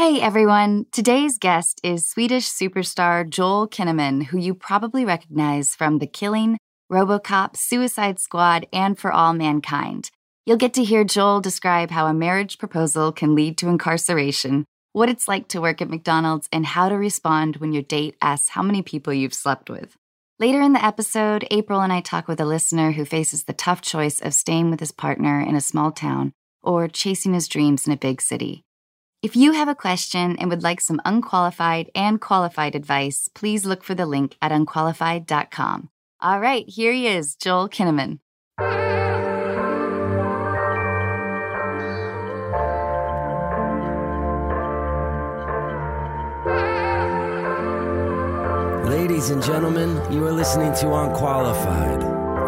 Hey everyone! Today's guest is Swedish superstar Joel Kinnaman, who you probably recognize from The Killing, Robocop, Suicide Squad, and For All Mankind. You'll get to hear Joel describe how a marriage proposal can lead to incarceration, what it's like to work at McDonald's, and how to respond when your date asks how many people you've slept with. Later in the episode, April and I talk with a listener who faces the tough choice of staying with his partner in a small town or chasing his dreams in a big city. If you have a question and would like some unqualified and qualified advice, please look for the link at unqualified.com. All right, here he is, Joel Kinnaman. Ladies and gentlemen, you are listening to Unqualified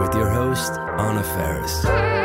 with your host, Anna Faris.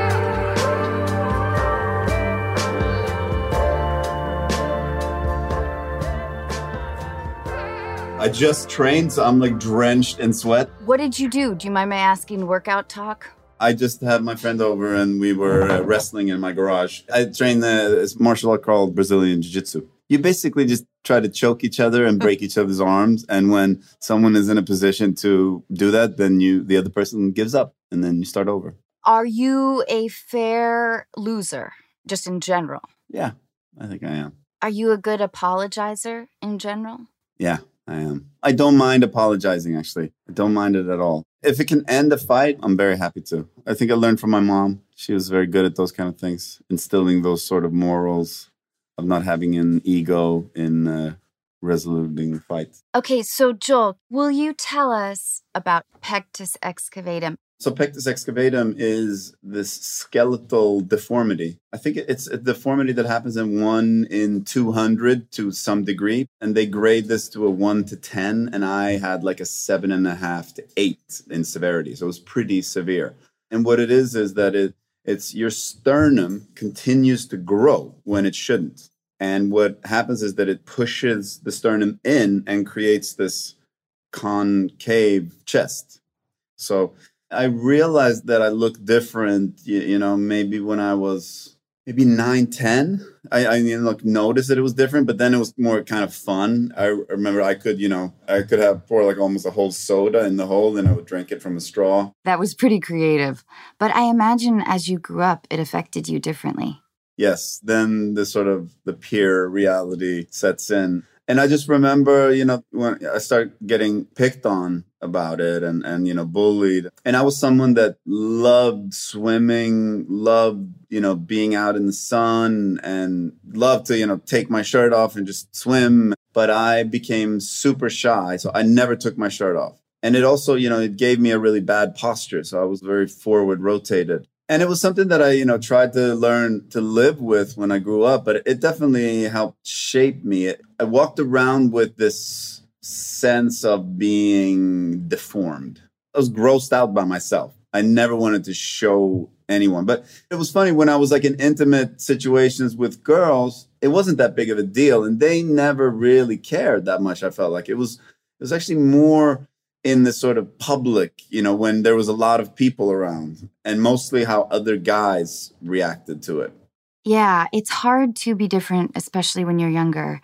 I just trained, so I'm like drenched in sweat. What did you do? Do you mind my asking workout talk? I just had my friend over and we were uh, wrestling in my garage. I trained uh, this martial art called Brazilian Jiu Jitsu. You basically just try to choke each other and break each other's arms. And when someone is in a position to do that, then you the other person gives up and then you start over. Are you a fair loser, just in general? Yeah, I think I am. Are you a good apologizer in general? Yeah, I am. I don't mind apologizing, actually. I don't mind it at all. If it can end a fight, I'm very happy to. I think I learned from my mom. She was very good at those kind of things, instilling those sort of morals of not having an ego in uh, resoluting fights. Okay, so Joel, will you tell us about pectus excavatum? So pectus excavatum is this skeletal deformity. I think it's a deformity that happens in one in 200 to some degree. And they grade this to a one to 10. And I had like a seven and a half to eight in severity. So it was pretty severe. And what it is, is that it, it's your sternum continues to grow when it shouldn't. And what happens is that it pushes the sternum in and creates this concave chest. So I realized that I looked different, you, you know, maybe when I was maybe nine, 10. I, I know, like noticed that it was different, but then it was more kind of fun. I remember I could, you know, I could have pour like almost a whole soda in the hole and I would drink it from a straw. That was pretty creative. But I imagine as you grew up, it affected you differently. Yes. Then the sort of the peer reality sets in. And I just remember, you know, when I started getting picked on about it and, and, you know, bullied. And I was someone that loved swimming, loved, you know, being out in the sun and loved to, you know, take my shirt off and just swim. But I became super shy. So I never took my shirt off. And it also, you know, it gave me a really bad posture. So I was very forward rotated and it was something that I, you know, tried to learn to live with when I grew up, but it definitely helped shape me. I walked around with this sense of being deformed. I was grossed out by myself. I never wanted to show anyone. But it was funny when I was like in intimate situations with girls, it wasn't that big of a deal and they never really cared that much. I felt like it was it was actually more in the sort of public, you know, when there was a lot of people around and mostly how other guys reacted to it. Yeah, it's hard to be different, especially when you're younger.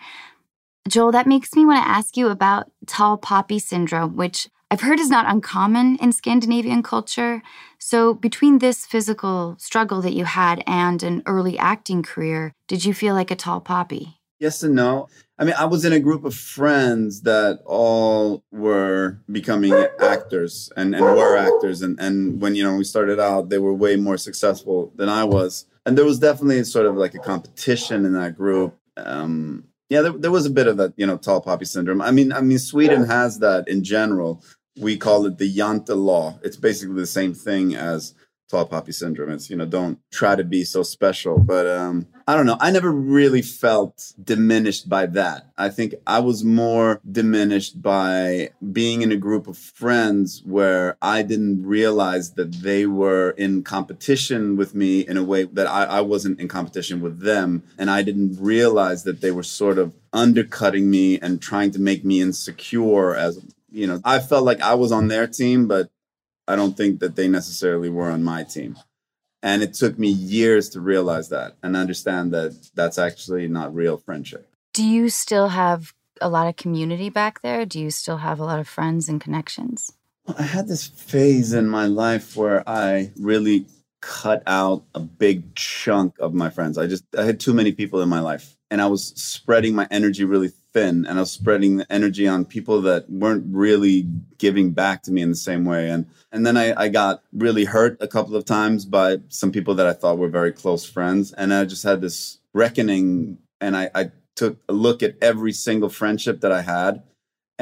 Joel, that makes me want to ask you about tall poppy syndrome, which I've heard is not uncommon in Scandinavian culture. So, between this physical struggle that you had and an early acting career, did you feel like a tall poppy? Yes and no. I mean, I was in a group of friends that all were becoming actors and, and were actors. And, and when, you know, we started out, they were way more successful than I was. And there was definitely sort of like a competition in that group. Um, yeah, there, there was a bit of that, you know, tall poppy syndrome. I mean, I mean, Sweden has that in general. We call it the Jante law. It's basically the same thing as tall poppy syndrome. It's, you know, don't try to be so special. But um, I don't know. I never really felt diminished by that. I think I was more diminished by being in a group of friends where I didn't realize that they were in competition with me in a way that I, I wasn't in competition with them. And I didn't realize that they were sort of undercutting me and trying to make me insecure as you know, I felt like I was on their team, but I don't think that they necessarily were on my team. And it took me years to realize that and understand that that's actually not real friendship. Do you still have a lot of community back there? Do you still have a lot of friends and connections? I had this phase in my life where I really cut out a big chunk of my friends. I just I had too many people in my life and I was spreading my energy really thin and I was spreading the energy on people that weren't really giving back to me in the same way. And and then I, I got really hurt a couple of times by some people that I thought were very close friends. And I just had this reckoning and I, I took a look at every single friendship that I had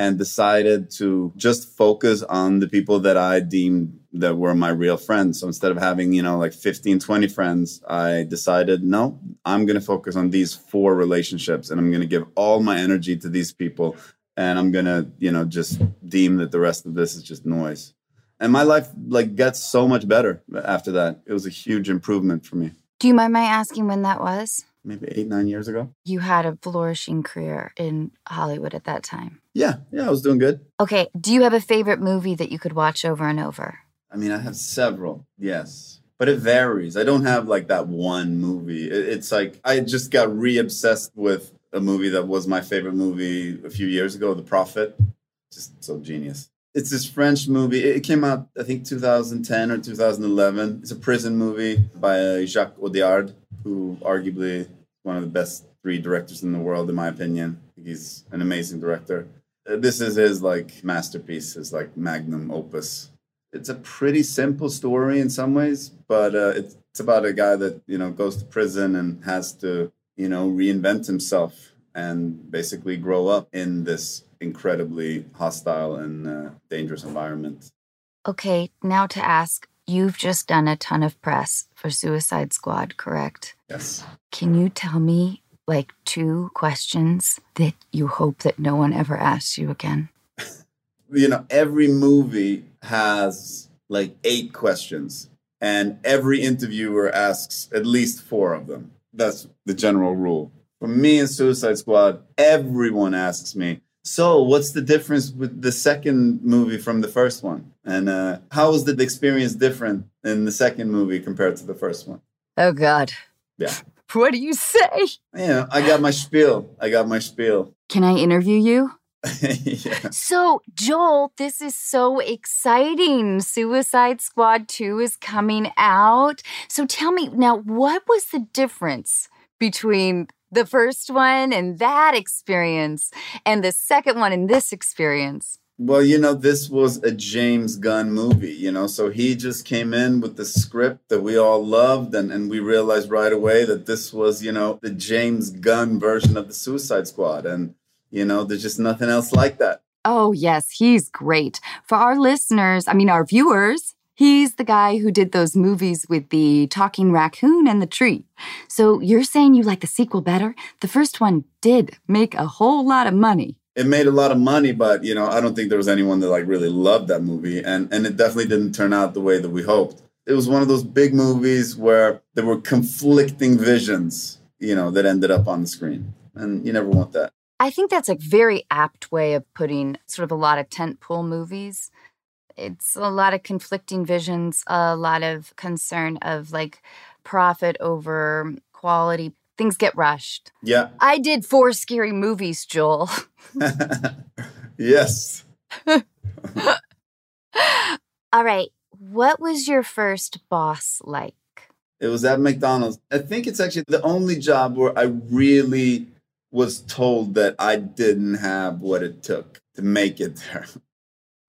and decided to just focus on the people that I deemed that were my real friends. So instead of having, you know, like 15, 20 friends, I decided, no, I'm going to focus on these four relationships and I'm going to give all my energy to these people. And I'm going to, you know, just deem that the rest of this is just noise. And my life like gets so much better after that. It was a huge improvement for me. Do you mind my asking when that was? Maybe eight, nine years ago. You had a flourishing career in Hollywood at that time. Yeah, yeah, I was doing good. Okay, do you have a favorite movie that you could watch over and over? I mean, I have several, yes, but it varies. I don't have like that one movie. It's like I just got re obsessed with a movie that was my favorite movie a few years ago, The Prophet. Just so genius. It's this French movie. It came out, I think, 2010 or 2011. It's a prison movie by Jacques Audiard who arguably one of the best three directors in the world, in my opinion. He's an amazing director. Uh, this is his like masterpiece, his like magnum opus. It's a pretty simple story in some ways, but uh, it's, it's about a guy that you know goes to prison and has to you know reinvent himself and basically grow up in this incredibly hostile and uh, dangerous environment. Okay, now to ask You've just done a ton of press for Suicide Squad, correct? Yes. Can you tell me like two questions that you hope that no one ever asks you again? you know, every movie has like eight questions, and every interviewer asks at least four of them. That's the general rule. For me in Suicide Squad, everyone asks me, so, what's the difference with the second movie from the first one? And uh, how was the experience different in the second movie compared to the first one? Oh, God. Yeah. What do you say? You know, I got my spiel. I got my spiel. Can I interview you? yeah. So, Joel, this is so exciting. Suicide Squad 2 is coming out. So, tell me now, what was the difference between the first one and that experience and the second one and this experience? Well, you know, this was a James Gunn movie, you know, so he just came in with the script that we all loved, and, and we realized right away that this was, you know, the James Gunn version of the Suicide Squad. And, you know, there's just nothing else like that. Oh, yes, he's great. For our listeners, I mean, our viewers, He's the guy who did those movies with the talking raccoon and the tree. So you're saying you like the sequel better? The first one did make a whole lot of money. It made a lot of money, but you know, I don't think there was anyone that like really loved that movie and and it definitely didn't turn out the way that we hoped. It was one of those big movies where there were conflicting visions, you know, that ended up on the screen. And you never want that. I think that's a very apt way of putting sort of a lot of tentpole movies it's a lot of conflicting visions, a lot of concern of like profit over quality. Things get rushed. Yeah. I did four scary movies, Joel. yes. All right. What was your first boss like? It was at McDonald's. I think it's actually the only job where I really was told that I didn't have what it took to make it there.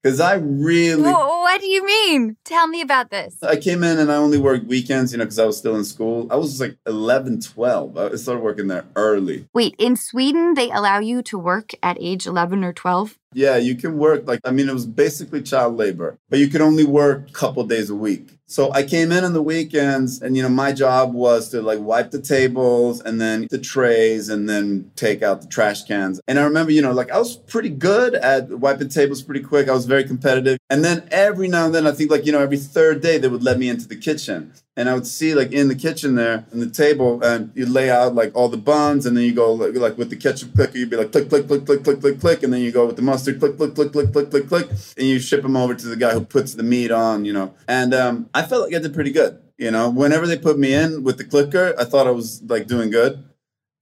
Because I really. what do you mean? Tell me about this. I came in and I only worked weekends, you know, because I was still in school. I was like 11, 12. I started working there early. Wait, in Sweden, they allow you to work at age 11 or 12? Yeah, you can work like, I mean, it was basically child labor, but you could only work a couple days a week. So I came in on the weekends and, you know, my job was to like wipe the tables and then the trays and then take out the trash cans. And I remember, you know, like I was pretty good at wiping tables pretty quick. I was very competitive. And then every now and then, I think like, you know, every third day they would let me into the kitchen and I would see like in the kitchen there in the table, and you lay out like all the buns, and then you go like, like with the ketchup clicker, you'd be like click click click click click click click, and then you go with the mustard click click click click click click click, and you ship them over to the guy who puts the meat on, you know. And um, I felt like I did pretty good, you know. Whenever they put me in with the clicker, I thought I was like doing good.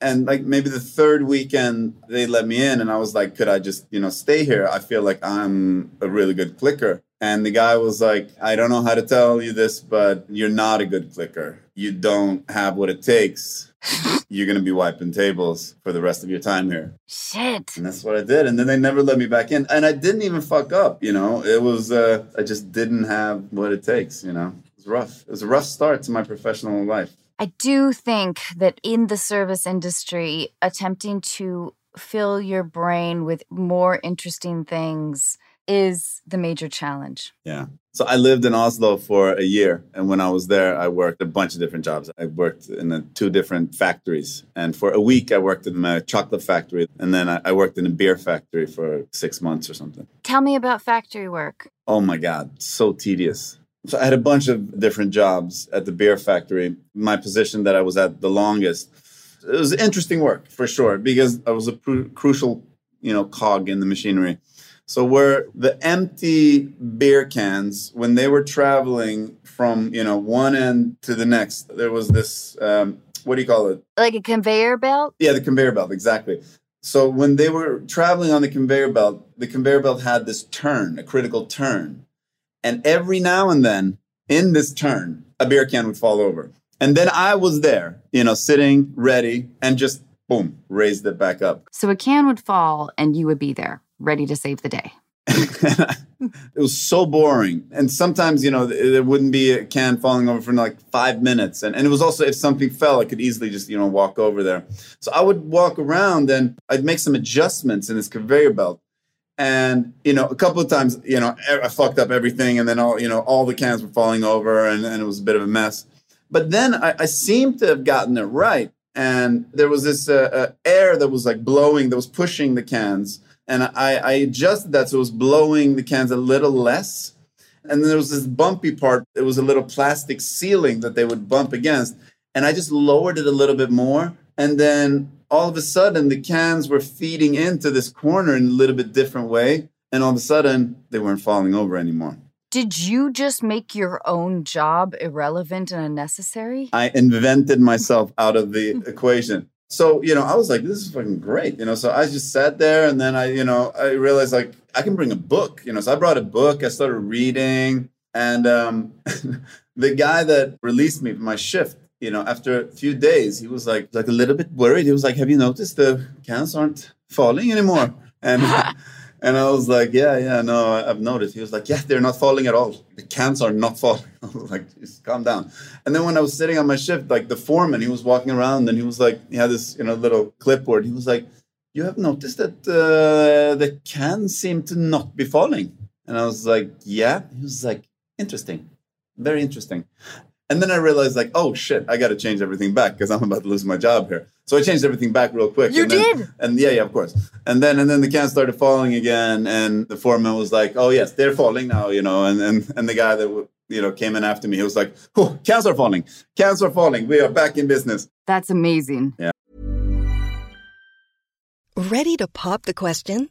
And like maybe the third weekend they let me in and I was like, could I just, you know, stay here? I feel like I'm a really good clicker. And the guy was like, I don't know how to tell you this, but you're not a good clicker. You don't have what it takes. you're going to be wiping tables for the rest of your time here. Shit. And that's what I did. And then they never let me back in. And I didn't even fuck up, you know? It was, uh, I just didn't have what it takes, you know? It was rough. It was a rough start to my professional life. I do think that in the service industry, attempting to fill your brain with more interesting things is the major challenge. Yeah. So I lived in Oslo for a year. And when I was there, I worked a bunch of different jobs. I worked in two different factories. And for a week, I worked in a chocolate factory. And then I, I worked in a beer factory for six months or something. Tell me about factory work. Oh my God, so tedious. So I had a bunch of different jobs at the beer factory. My position that I was at the longest, it was interesting work for sure because I was a pr- crucial, you know, cog in the machinery. So where the empty beer cans, when they were traveling from you know one end to the next, there was this um, what do you call it? Like a conveyor belt? Yeah, the conveyor belt, exactly. So when they were traveling on the conveyor belt, the conveyor belt had this turn, a critical turn. And every now and then in this turn, a beer can would fall over. And then I was there, you know, sitting ready and just boom, raised it back up. So a can would fall and you would be there, ready to save the day. it was so boring. And sometimes, you know, there wouldn't be a can falling over for like five minutes. And, and it was also, if something fell, I could easily just, you know, walk over there. So I would walk around and I'd make some adjustments in this conveyor belt. And, you know, a couple of times, you know, I fucked up everything. And then all, you know, all the cans were falling over and, and it was a bit of a mess. But then I, I seemed to have gotten it right. And there was this uh, uh, air that was like blowing, that was pushing the cans and I, I adjusted that so it was blowing the cans a little less. And then there was this bumpy part. It was a little plastic ceiling that they would bump against. And I just lowered it a little bit more. And then all of a sudden, the cans were feeding into this corner in a little bit different way. And all of a sudden, they weren't falling over anymore. Did you just make your own job irrelevant and unnecessary? I invented myself out of the equation so you know i was like this is fucking great you know? So i just sat there and then i you know i realized like i can bring a book you know? So i brought a book i started reading and um, the guy that released me from my shift you know after a few days he was like like a little bit worried. He was like have you noticed the cans aren't falling anymore? And And I was like, yeah, yeah, no, I've noticed. He was like, yeah, they're not falling at all. The cans are not falling. I was like, just calm down. And then when I was sitting on my shift, like the foreman, he was walking around and he was like, he had this, you know, little clipboard. He was like, you have noticed that uh, the cans seem to not be falling. And I was like, yeah. He was like, interesting, very interesting. And then I realized, like, oh shit, I got to change everything back because I'm about to lose my job here. So I changed everything back real quick. You and then, did? And yeah, yeah, of course. And then and then the cans started falling again, and the foreman was like, "Oh yes, they're falling now," you know. And and and the guy that you know came in after me, he was like, "Oh, cans are falling, cans are falling. We are back in business." That's amazing. Yeah. Ready to pop the question?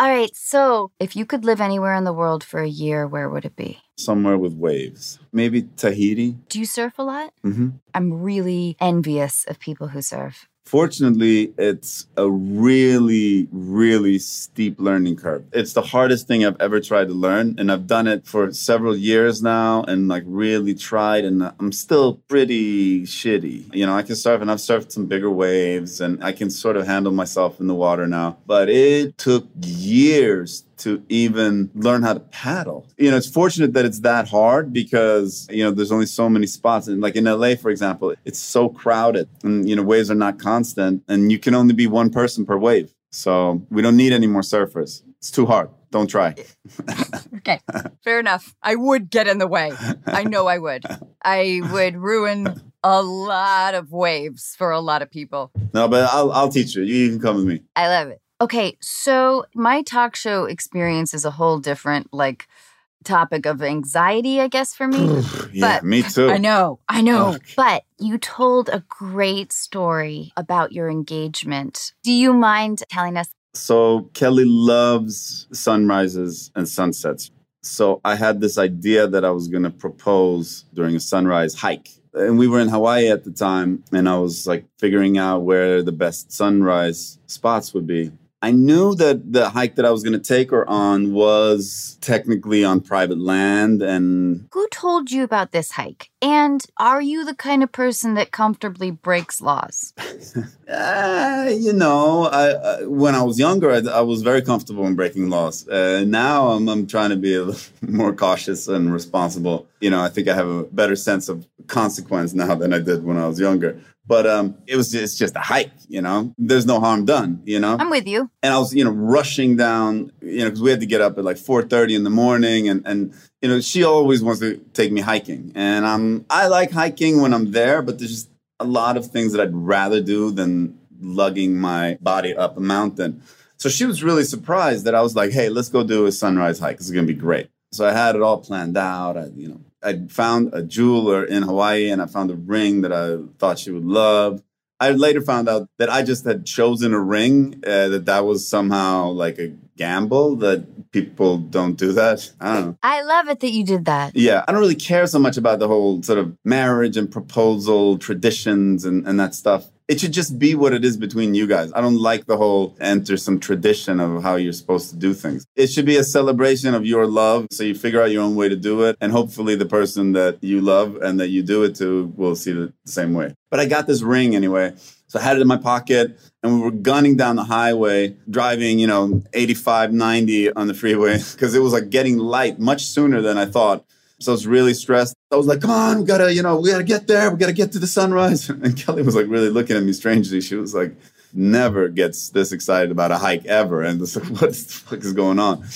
All right, so if you could live anywhere in the world for a year, where would it be? Somewhere with waves. Maybe Tahiti. Do you surf a lot? Mm-hmm. I'm really envious of people who surf. Fortunately, it's a really, really steep learning curve. It's the hardest thing I've ever tried to learn. And I've done it for several years now and like really tried. And I'm still pretty shitty. You know, I can surf and I've surfed some bigger waves and I can sort of handle myself in the water now. But it took years to even learn how to paddle. You know, it's fortunate that it's that hard because, you know, there's only so many spots. And like in LA, for example, it's so crowded and, you know, waves are not constant and you can only be one person per wave. So we don't need any more surfers. It's too hard. Don't try. okay, fair enough. I would get in the way. I know I would. I would ruin a lot of waves for a lot of people. No, but I'll I'll teach you. You can come with me. I love it. Okay, so my talk show experience is a whole different like topic of anxiety, I guess, for me. yeah, But- me too. I know, I know. Fuck. But you told a great story about your engagement. Do you mind telling us? So Kelly loves sunrises and sunsets. So I had this idea that I was going to propose during a sunrise hike. And we were in Hawaii at the time, and I was like figuring out where the best sunrise spots would be. I knew that the hike that I was going to take her on was technically on private land and Who told you about this hike? And are you the kind of person that comfortably breaks laws? Uh, you know, I, I when I was younger, I, I was very comfortable in breaking laws. Uh, now I'm, I'm trying to be a little more cautious and responsible. You know, I think I have a better sense of consequence now than I did when I was younger. But um, it was it's just a hike. You know, there's no harm done. You know, I'm with you. and I was, you know, rushing down, you know, because we had to get up at like 4:30 in the morning, and and you know, she always wants to take me hiking, and I'm I like hiking when I'm there, but there's just a lot of things that I'd rather do than lugging my body up a mountain. So she was really surprised that I was like, "Hey, let's go do a sunrise hike. This is gonna be great." So I had it all planned out. I, you know, I found a jeweler in Hawaii, and I found a ring that I thought she would love. I later found out that I just had chosen a ring, uh, that that was somehow like a gamble, that people don't do that. I don't know. I love it that you did that. Yeah, I don't really care so much about the whole sort of marriage and proposal traditions and, and that stuff. It should just be what it is between you guys. I don't like the whole enter some tradition of how you're supposed to do things. It should be a celebration of your love. So you figure out your own way to do it. And hopefully the person that you love and that you do it to will see it the same way. But I got this ring anyway. So I had it in my pocket and we were gunning down the highway, driving, you know, 85, 90 on the freeway because it was like getting light much sooner than I thought. So I was really stressed. I was like, come on, we gotta, you know, we gotta get there. We gotta get to the sunrise. And Kelly was like really looking at me strangely. She was like, never gets this excited about a hike ever. And it's like, what the fuck is going on?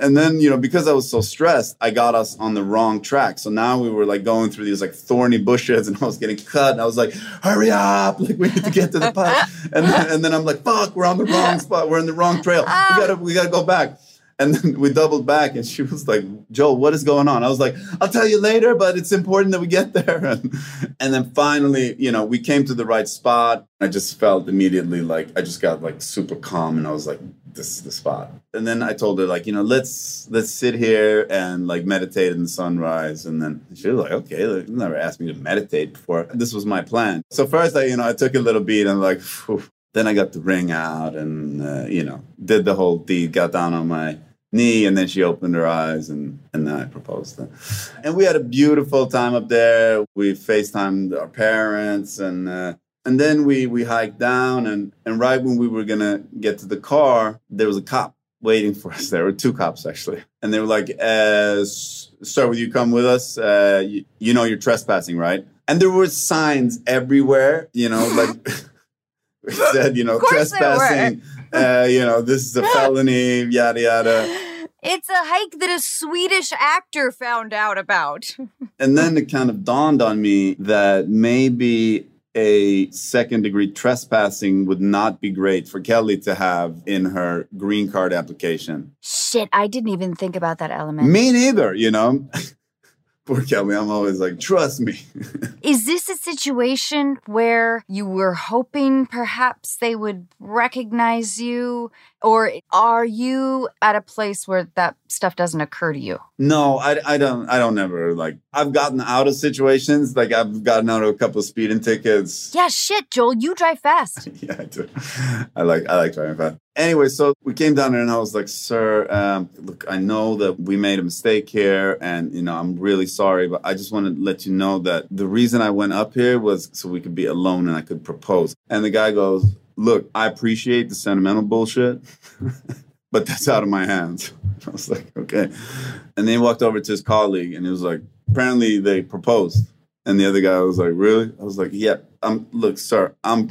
And then, you know, because I was so stressed, I got us on the wrong track. So now we were like going through these like thorny bushes and I was getting cut. And I was like, hurry up. Like we need to get to the path. and, then, and then I'm like, fuck, we're on the wrong spot. We're in the wrong trail. We ah. gotta, we gotta go back. And then we doubled back, and she was like, "Joel, what is going on?" I was like, "I'll tell you later, but it's important that we get there." And, and then finally, you know, we came to the right spot. I just felt immediately like I just got like super calm, and I was like, "This is the spot." And then I told her like, you know, let's let's sit here and like meditate in the sunrise. And then she was like, "Okay, never asked me to meditate before. This was my plan." So first, I you know, I took a little beat and like. Then I got the ring out and, uh, you know, did the whole deed, got down on my knee, and then she opened her eyes, and, and then I proposed. Her. And we had a beautiful time up there. We FaceTimed our parents, and uh, and then we, we hiked down, and, and right when we were to get to the car, there was a cop waiting for us. There were two cops, actually. And they were like, uh, sir, will you come with us? Uh, you, you know you're trespassing, right? And there were signs everywhere, you know, like... Said, you know, course there were. trespassing. Uh, you know, this is a felony, yada yada. It's a hike that a Swedish actor found out about. And then it kind of dawned on me that maybe a second degree trespassing would not be great for Kelly to have in her green card application. Shit, I didn't even think about that element. Me neither, you know. Poor Kelly, I'm always like, trust me. Is this a situation where you were hoping perhaps they would recognize you? Or are you at a place where that stuff doesn't occur to you? No, I, I don't. I don't ever like. I've gotten out of situations like I've gotten out of a couple of speeding tickets. Yeah, shit, Joel, you drive fast. yeah, I do. I like I like driving fast. Anyway, so we came down there and I was like, "Sir, um, look, I know that we made a mistake here, and you know I'm really sorry, but I just want to let you know that the reason I went up here was so we could be alone and I could propose." And the guy goes, "Look, I appreciate the sentimental bullshit." But that's out of my hands. I was like, okay. And then he walked over to his colleague and he was like, apparently they proposed. And the other guy was like, really? I was like, yeah. I'm look, sir, I'm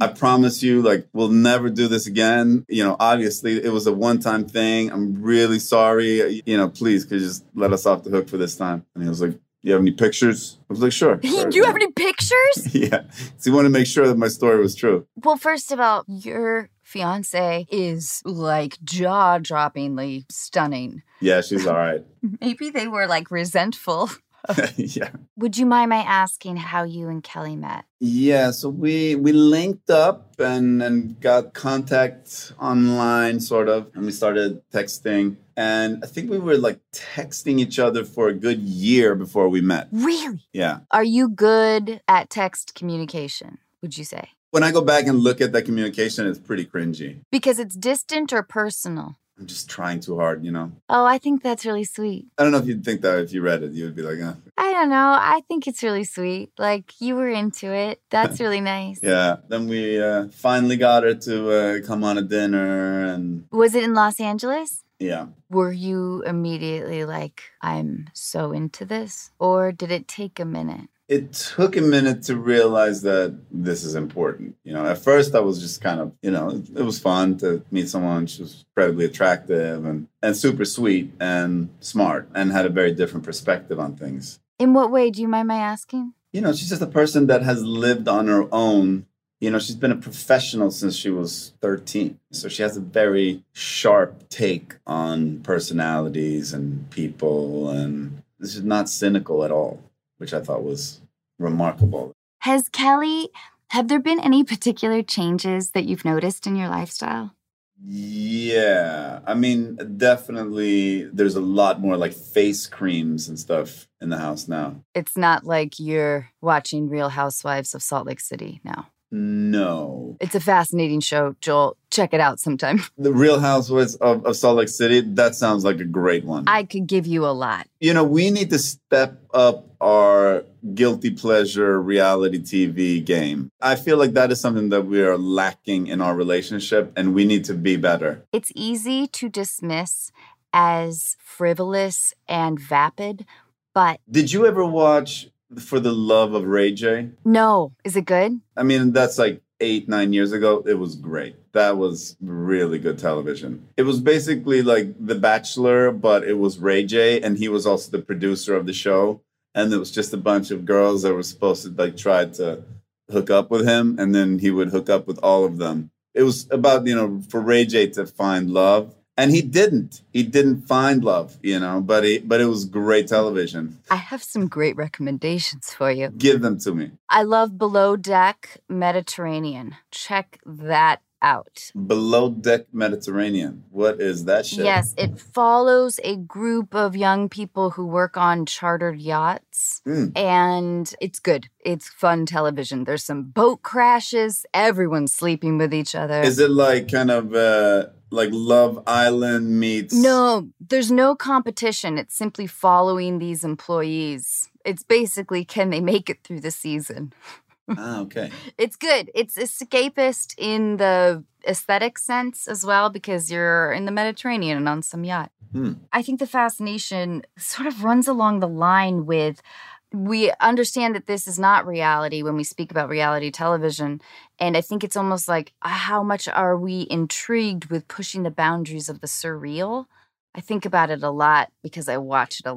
I promise you, like, we'll never do this again. You know, obviously it was a one-time thing. I'm really sorry. You know, please could you just let us off the hook for this time? And he was like, You have any pictures? I was like, Sure. sure you have any pictures? yeah. So he wanted to make sure that my story was true. Well, first of all, your fiance is like jaw droppingly stunning. Yeah, she's all right. Maybe they were like resentful. yeah. Would you mind my asking how you and Kelly met? Yeah, so we we linked up and and got contact online sort of and we started texting and I think we were like texting each other for a good year before we met. Really? Yeah. Are you good at text communication, would you say? When I go back and look at that communication, it's pretty cringy. Because it's distant or personal? I'm just trying too hard, you know? Oh, I think that's really sweet. I don't know if you'd think that if you read it, you would be like, uh. I don't know. I think it's really sweet. Like you were into it. That's really nice. Yeah. Then we uh, finally got her to uh, come on a dinner and Was it in Los Angeles? yeah. Were you immediately like, I'm so into this? Or did it take a minute? It took a minute to realize that this is important. You know, at first I was just kind of, you know, it, it was fun to meet someone. She was incredibly attractive and, and super sweet and smart and had a very different perspective on things. In what way? Do you mind my asking? You know, she's just a person that has lived on her own. You know, she's been a professional since she was 13. So she has a very sharp take on personalities and people. And this is not cynical at all, which I thought was remarkable. Has Kelly, have there been any particular changes that you've noticed in your lifestyle? Yeah. I mean, definitely there's a lot more like face creams and stuff in the house now. It's not like you're watching Real Housewives of Salt Lake City now. No. It's a fascinating show, Joel. Check it out sometime. The Real Housewives of, of Salt Lake City, that sounds like a great one. I could give you a lot. you know, we need to step up our guilty pleasure reality TV game. I feel like that is something that we are lacking in our relationship and we need to be better. It's easy to dismiss as frivolous and vapid, but Did you ever watch For the Love of Ray J? no. Is it good? I mean, that's like eight, nine years ago. It was great. That was really good television. It was basically like The Bachelor, but it was Ray J, and he was also the producer of the show. And it was just a bunch of girls that were supposed to like try to hook up with him, and then he would hook up with all of them. It was about, you know, for Ray J to find love. And he didn't. He didn't find love, you know, but he, but it was great television. I have some great recommendations for you. Give them to me. I love Below Deck Mediterranean. Check that out. Below Deck Mediterranean. What is that shit? Yes, it follows a group of young people who work on chartered yachts. Mm. And it's good. It's fun television. There's some boat crashes. Everyone's sleeping with each other. Is it like kind of uh, like Love Island meets? No, there's no competition. It's simply following these employees. It's basically can they make it through the season? Ah, okay. It's good. It's escapist in the aesthetic sense as well because you're in the Mediterranean and on some yacht. Hmm. I think the fascination sort of runs along the line with we understand that this is not reality when we speak about reality television. And I think it's almost like uh, how much are we intrigued with pushing the boundaries of the surreal? I think about it a lot because I watch it a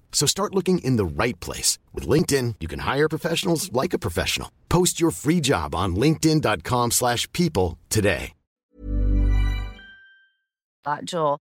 So start looking in the right place. With LinkedIn, you can hire professionals like a professional. Post your free job on linkedin.com slash people today. lot, Joel.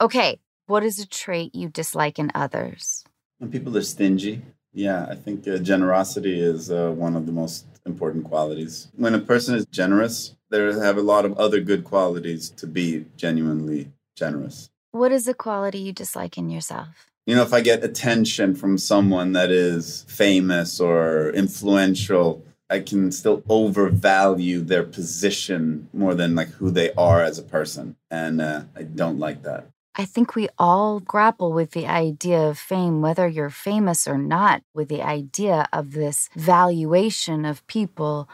Okay, what is a trait you dislike in others? When people are stingy, yeah, I think uh, generosity is uh, one of the most important qualities. When a person is generous, they have a lot of other good qualities to be genuinely generous. What is a quality you dislike in yourself? You know, if I get attention from someone that is famous or influential, I can still overvalue their position more than like who they are as a person. And uh, I don't like that. I think we all grapple with the idea of fame, whether you're famous or not, with the idea of this valuation of people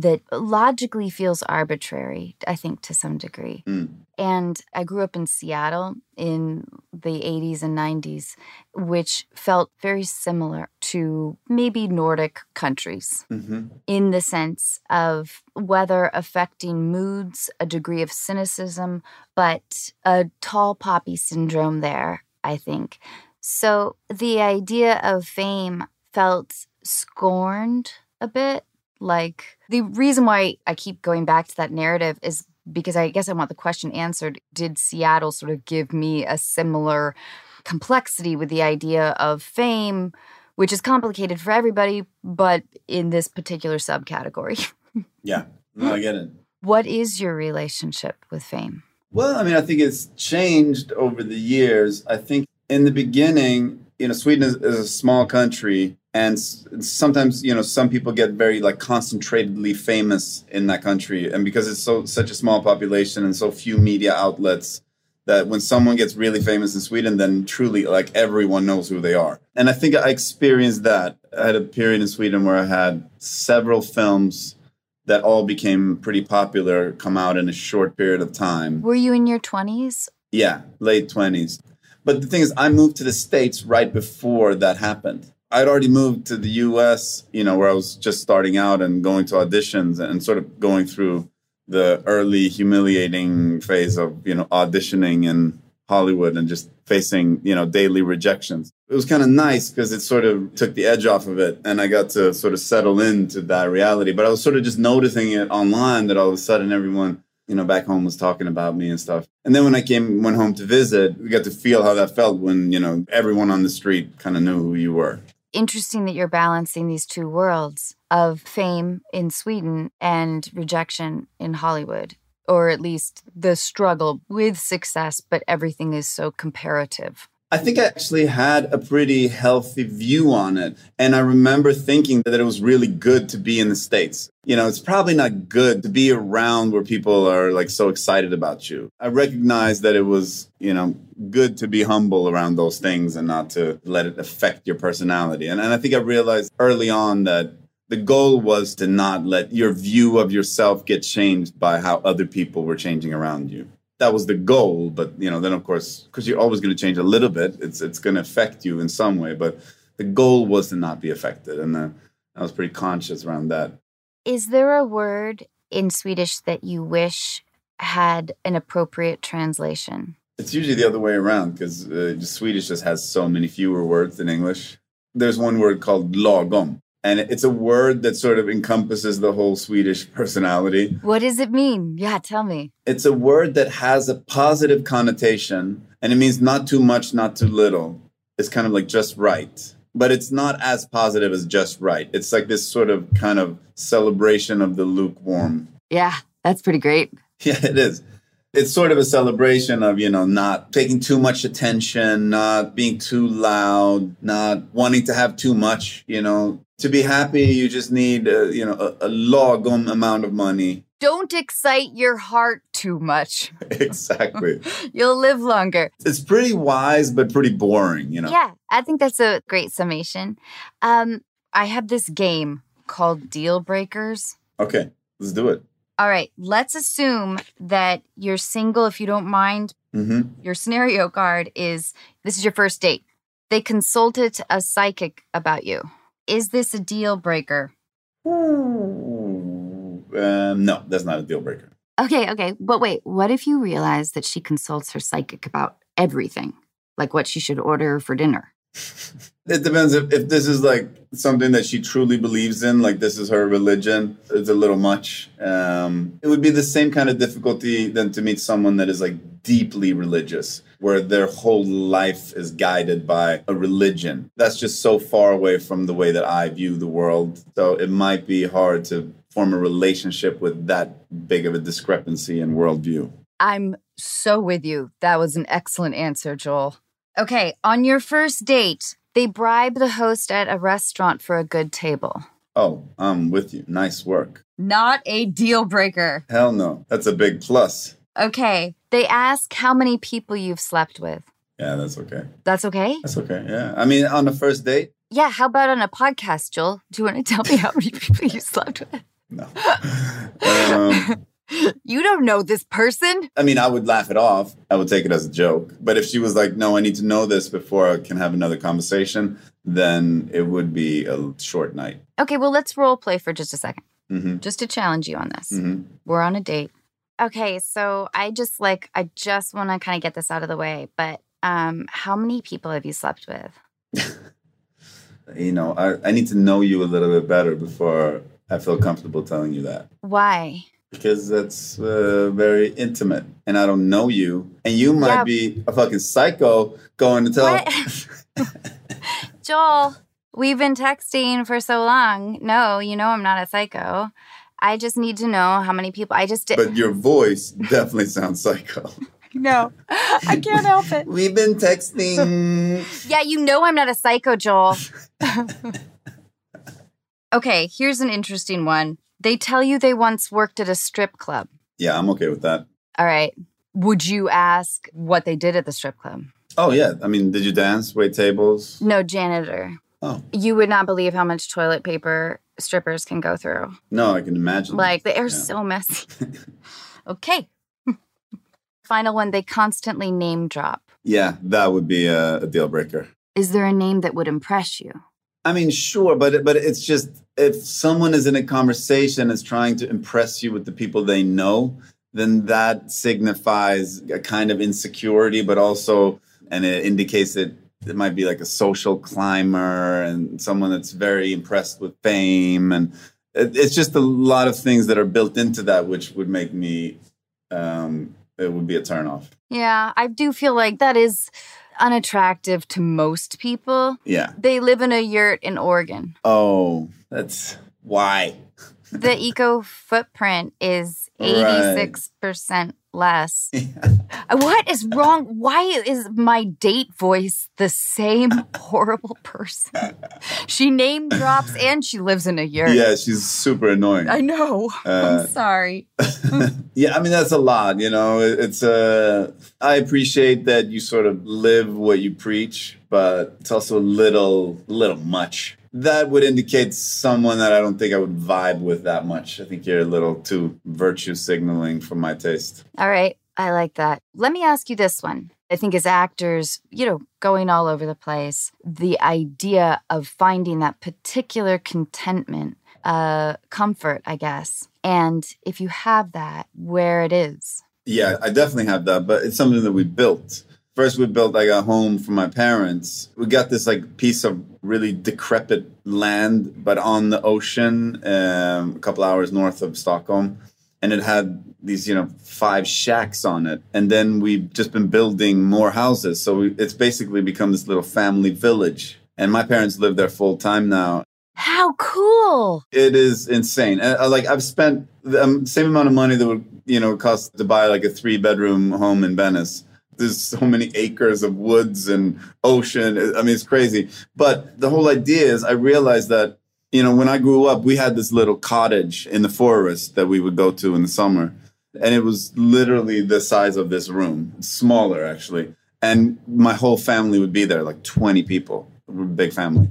that logically feels arbitrary, I think, to some degree. Mm. And I grew up in Seattle in the 80s and 90s, which felt very similar to maybe Nordic countries hmm in the sense of weather affecting moods, a degree of cynicism, but a tall poppy syndrome there, I think. So the idea of fame felt scorned a bit. Like the reason why I keep going back to that narrative is because I guess I want the question answered. Did Seattle sort of give me a similar complexity with the idea of fame, which is complicated for everybody, but in this particular subcategory? Yeah, no, I get it. what is your relationship with fame? Well, I mean, I think it's changed over the years. I think in the beginning, you know, Sweden is, is a small country, and s- sometimes, you know, some people get very like concentratedly famous in that country, and because it's so such a small population and so few media outlets, that when someone gets really famous in Sweden, then truly like everyone knows who they are. And I think I experienced that. I had a period in Sweden where I had several films that all became pretty popular come out in a short period of time. Were you in your 20s? Yeah, late 20s. But the thing is, I moved to the States right before that happened. I'd already moved to the US, you know, where I was just starting out and going to auditions and sort of going through the early humiliating phase of, you know, auditioning in Hollywood and just facing, you know, daily rejections. It was kind of nice because it sort of took the edge off of it and I got to sort of settle into that reality. But I was sort of just noticing it online that all of a sudden everyone you know, back home was talking about me and stuff. And then when I came, went home to visit, we got to feel how that felt when, you know, everyone on the street kind of knew who you were. Interesting that you're balancing these two worlds of fame in Sweden and rejection in Hollywood, or at least the struggle with success, but everything is so comparative. I think I actually had a pretty healthy view on it. And I remember thinking that it was really good to be in the States. You know, it's probably not good to be around where people are like so excited about you. I recognized that it was, you know, good to be humble around those things and not to let it affect your personality. And, and I think I realized early on that the goal was to not let your view of yourself get changed by how other people were changing around you that was the goal but you know then of course because you're always going to change a little bit it's it's going to affect you in some way but the goal was to not be affected and uh, i was pretty conscious around that. Is there a word in Swedish that you wish had an appropriate translation? it's usually the other way around because uh, swedish just has so many fewer words than english. There's one word called lagom and it's a word that sort of encompasses the whole swedish personality What does it mean? Yeah, tell me. it's a word that has a positive connotation and it means not too much, not too little. It's kind of like just right. But it's not as positive as just right. It's like this sort of kind of celebration of the lukewarm. Yeah, that's pretty great. Yeah, it is. It's sort of a celebration of, you know, not taking too much attention, not being too loud, not wanting to have too much, you know. To be happy, you just need, uh, you know, a, a lagom amount of money. Don't excite your heart too much. exactly. You'll live longer. It's pretty wise, but pretty boring, you know. Yeah, I think that's a great summation. Um, I have this game called Deal Breakers. Okay, let's do it. All right, let's assume that you're single if you don't mind. hmm Your scenario card is this is your first date. They consulted a psychic about you. Is this a deal breaker? Um, no, that's not a deal breaker. Okay, okay. But wait, what if you realize that she consults her psychic about everything? Like what she should order for dinner? It depends if, if this is like something that she truly believes in, like this is her religion, it's a little much. Um, it would be the same kind of difficulty than to meet someone that is like deeply religious, where their whole life is guided by a religion. That's just so far away from the way that I view the world. So it might be hard to form a relationship with that big of a discrepancy in worldview. I'm so with you. That was an excellent answer, Joel. Okay, on your first date, they bribe the host at a restaurant for a good table. Oh, I'm with you. Nice work. Not a deal breaker. Hell no. That's a big plus. Okay, they ask how many people you've slept with. Yeah, that's okay. That's okay? That's okay. Yeah. I mean, on the first date, Yeah, how about on a podcast, Joel? Do you want to tell me how many people you slept with? no. um, You don't know this person. I mean, I would laugh it off. I would take it as a joke. But if she was like, no, I need to know this before I can have another conversation, then it would be a short night. Okay, well, let's role play for just a second, hmm just to challenge you on this. hmm We're on a date. Okay, so I just like, I just want to kind of get this out of the way, but um, how many people have you slept with? You know, I, I need to know you a little bit better before I feel comfortable telling you that. Why? Because that's uh, very intimate and I don't know you. And you might Yeah. be a fucking psycho going to tell. Joel, we've been texting for so long. No, you know I'm not a psycho. I just need to know how many people. I just did. but your voice definitely sounds psycho. no, I can't help it. We've been texting. Yeah, you know I'm not a psycho, Joel. okay, here's an interesting one. They tell you they once worked at a strip club. yeah, I'm okay with that. All right. Would you ask what they did at the strip club? Oh yeah, I mean, did you dance, wait tables? No, janitor. Oh You would not believe how much toilet paper strippers can go through. no, I can imagine. Like they are Yeah. so messy. okay. Final one, they constantly name drop. Yeah, that would be a, a deal breaker. Is there a name that would impress you? I mean, sure, but but it's just if someone is in a conversation is trying to impress you with the people they know, then that signifies a kind of insecurity, but also and it indicates that it might be like a social climber and someone that's very impressed with fame, and it, it's just a lot of things that are built into that, which would make me um, it would be a turnoff. Yeah, I do feel like that is unattractive to most people. Yeah. They live in a yurt in Oregon. Oh, that's why. The eco footprint is eighty-six Right. 86% less. What is wrong? Why is my date voice the same horrible person? She name drops and she lives in a yurt. Yeah, she's super annoying. I know. Uh, I'm sorry. yeah, I mean that's a lot. You know, It- it's uh, I appreciate that you sort of live what you preach, but it's also a little, little much. That would indicate someone that I don't think I would vibe with that much. I think you're a little too virtue signaling for my taste. All right. I like that. Let me ask you this one. I think as actors, you know, going all over the place, the idea of finding that particular contentment, uh, comfort, I guess. And if you have that, where it is. Yeah, I definitely have that, but it's something that we built. First, we built like a home for my parents. We got this like piece of really decrepit land, but on the ocean, um, a couple hours north of Stockholm, and it had these you know five shacks on it. And then we've just been building more houses, so we, it's basically become this little family village. And my parents live there full time now, How cool. it is insane. And, uh, like I've spent the um, same amount of money that would you know cost to buy like a three bedroom home in Venice. There's so many acres of woods and ocean. I mean, it's crazy. But the whole idea is, I realized that you know when I grew up, we had this little cottage in the forest that we would go to in the summer, and it was literally the size of this room, smaller actually. And my whole family would be there, like 20 people. Big family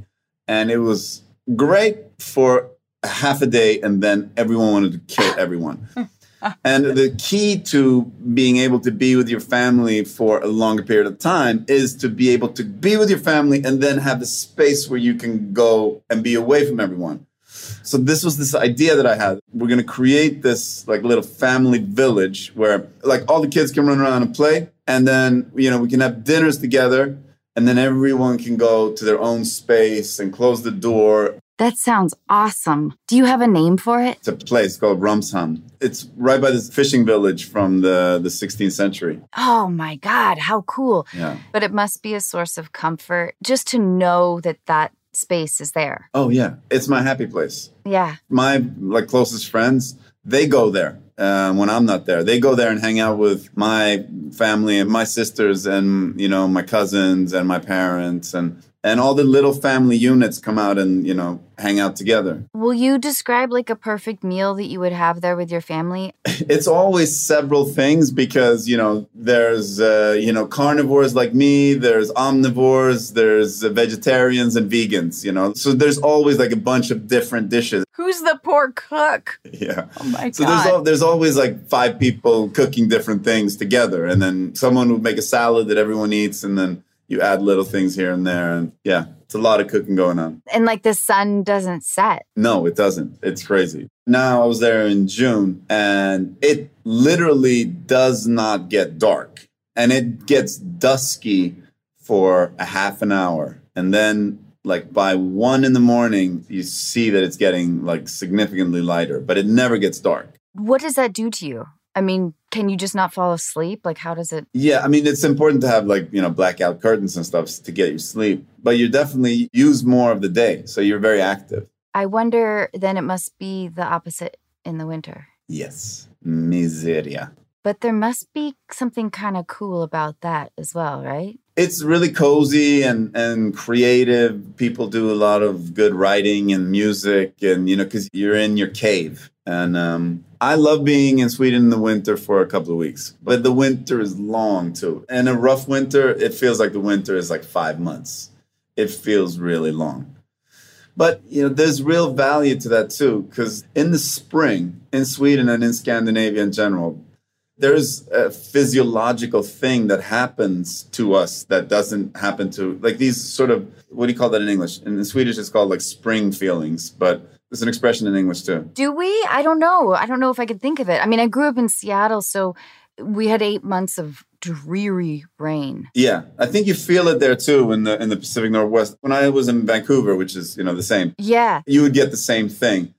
and it was great for half a day and then everyone wanted to kill everyone hmm. And the key to being able to be with your family for a longer period of time is to be able to be with your family and then have the space where you can go and be away from everyone so this was this idea that I had. We're gonna create this like little family village where like all the kids can run around and play, and then you know we can have dinners together, and then everyone can go to their own space and close the door. That sounds awesome. Do you have a name for it? It's a place called Rumsham. It's right by this fishing village from the, the 16th century. Oh my God, how cool. Yeah. But it must be a source of comfort just to know that that space is there. Oh, yeah. It's my happy place. Yeah. My like closest friends, they go there uh, when I'm not there. They go there and hang out with my family and my sisters and, you know, my cousins and my parents and and all the little family units come out and you know hang out together Will you describe like a perfect meal that you would have there with your family? it's always several things because you know there's uh, you know carnivores like me there's omnivores there's uh, vegetarians and vegans you know so there's always like a bunch of different dishes Who's the poor cook? yeah Oh my so god. there's al- there's always like five people cooking different things together and then someone would make a salad that everyone eats and then you add little things here and there and yeah it's a lot of cooking going on and like the sun doesn't set. No, it doesn't. It's crazy. Now I was there in June and it literally does not get dark and it gets dusky for a half an hour. And then like by one in the morning, you see that it's getting like significantly lighter, but it never gets dark. What does that do to you? I mean, can you just not fall asleep? Like how does it Yeah, I mean it's important to have like, you know, blackout curtains and stuff to get you sleep, but you definitely use more of the day. So you're very active. I wonder then it must be the opposite in the winter. Yes. Miseria. But there must be something kind of cool about that as well, right? it's really cozy and and creative people do a lot of good writing and music and you know because you're in your cave and um, i love being in sweden in the winter for a couple of weeks but the winter is long too. And a rough winter it feels like the winter is like five months. It feels really long. But you know there's real value to that too because in the spring in sweden and in scandinavia in general there's a physiological thing that happens to us that doesn't happen to like these sort of what do you call that in english? In swedish it's called like spring feelings but there's an expression in english too Do we? I don't know. I don't know if I could think of it. I mean, I grew up in Seattle, so we had 8 months of dreary rain. yeah i think you feel it there too in the in the pacific northwest when i was in vancouver which is you know the same Yeah. you would get the same thing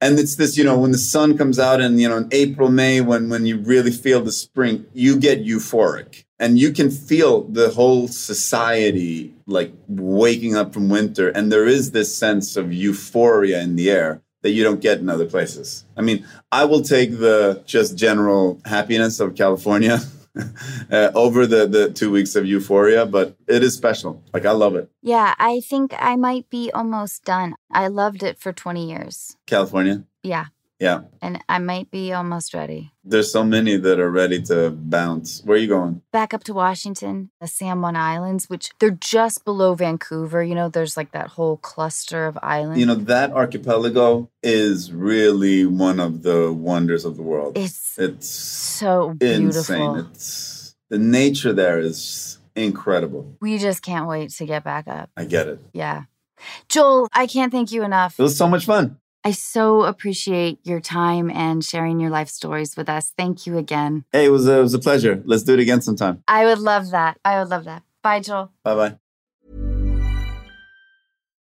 and it's this you know when the sun comes out in you know in april may when when you really feel the spring you get euphoric and you can feel the whole society like waking up from winter and there is this sense of euphoria in the air that you don't get in other places i mean i will take the just general happiness of california uh, over the the two weeks of euphoria but it is special like i love it Yeah, I think I might be almost done. I loved it for 20 years. california Yeah. Yeah And I might be almost ready. There's so many that are ready to bounce. Where are you going? Back up to Washington, the San Juan Islands, which they're just below Vancouver. You know, there's like that whole cluster of islands. You know, that archipelago is really one of the wonders of the world. it's It's so beautiful. insane. It's the nature there is incredible. we just can't wait to get back up. I get it. Yeah. Joel, I can't thank you enough. It was so much fun. I so appreciate your time and sharing your life stories with us. Thank you again. Hey, it was a, it was a pleasure. Let's do it again sometime. I would love that. I would love that. Bye, Joel. Bye bye.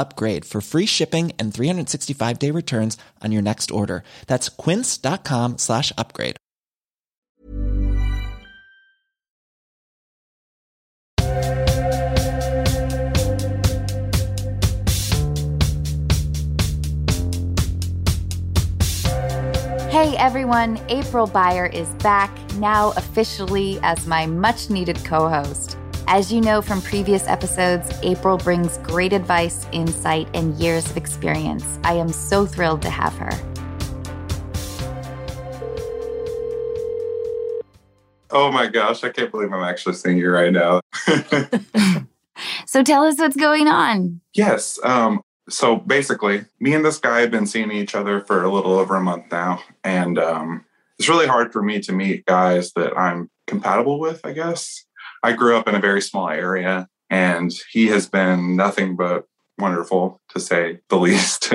upgrade for free shipping and 365 day returns on your next order. That's quince.com slash upgrade. Hey everyone, April Beyer is back now officially as my much needed co host. As you know from previous episodes, April brings great advice, insight, and years of experience. I am so thrilled to have her. Oh my gosh, I can't believe I'm actually seeing you right now. so tell us what's going on. Yes. Um, so basically, me and this guy have been seeing each other for a little over a month now. And um, it's really hard for me to meet guys that I'm compatible with, I guess. I grew up in a very small area, and he has been nothing but wonderful, to say the least.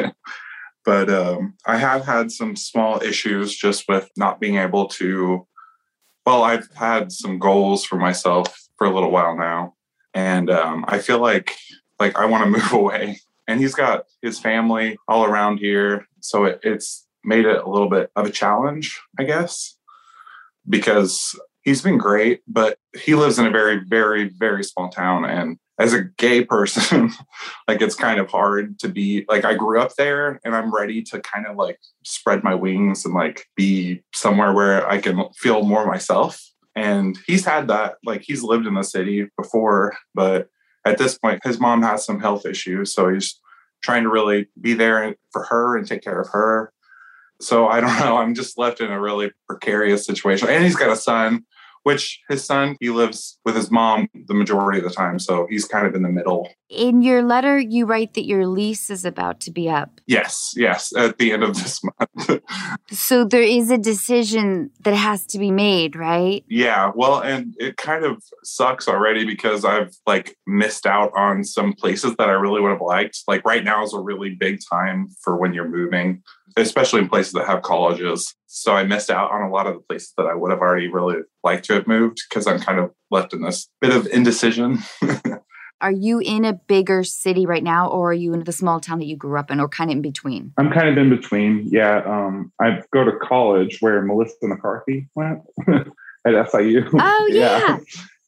but um, I have had some small issues just with not being able to well, I've had some goals for myself for a little while now, and um, I feel like like I want to move away. And he's got his family all around here, so it, it's made it a little bit of a challenge, I guess, because he's been great, but he lives in a very, very, very small town, and as a gay person, like it's kind of hard to be like I grew up there and I'm ready to kind of like spread my wings and like be somewhere where I can feel more myself. And he's had that, like he's lived in the city before, but at this point, his mom has some health issues. So he's trying to really be there for her and take care of her. So I don't know. I'm just left in a really precarious situation. And he's got a son which his son, he lives with his mom the majority of the time. So he's kind of in the middle. In your letter, you write that your lease is about to be up. Yes, yes, at the end of this month. so there is a decision that has to be made, right? Yeah, well, and it kind of sucks already because I've like missed out on some places that I really would have liked. Like right now is a really big time for when you're moving especially in places that have colleges. So I missed out on a lot of the places that I would have already really liked to have moved because I'm kind of left in this bit of indecision. are you in a bigger city right now or are you in the small town that you grew up in or kind of in between? I'm kind of in between. Yeah. Um, I go to college where Melissa McCarthy went at SIU. Oh, yeah. yeah.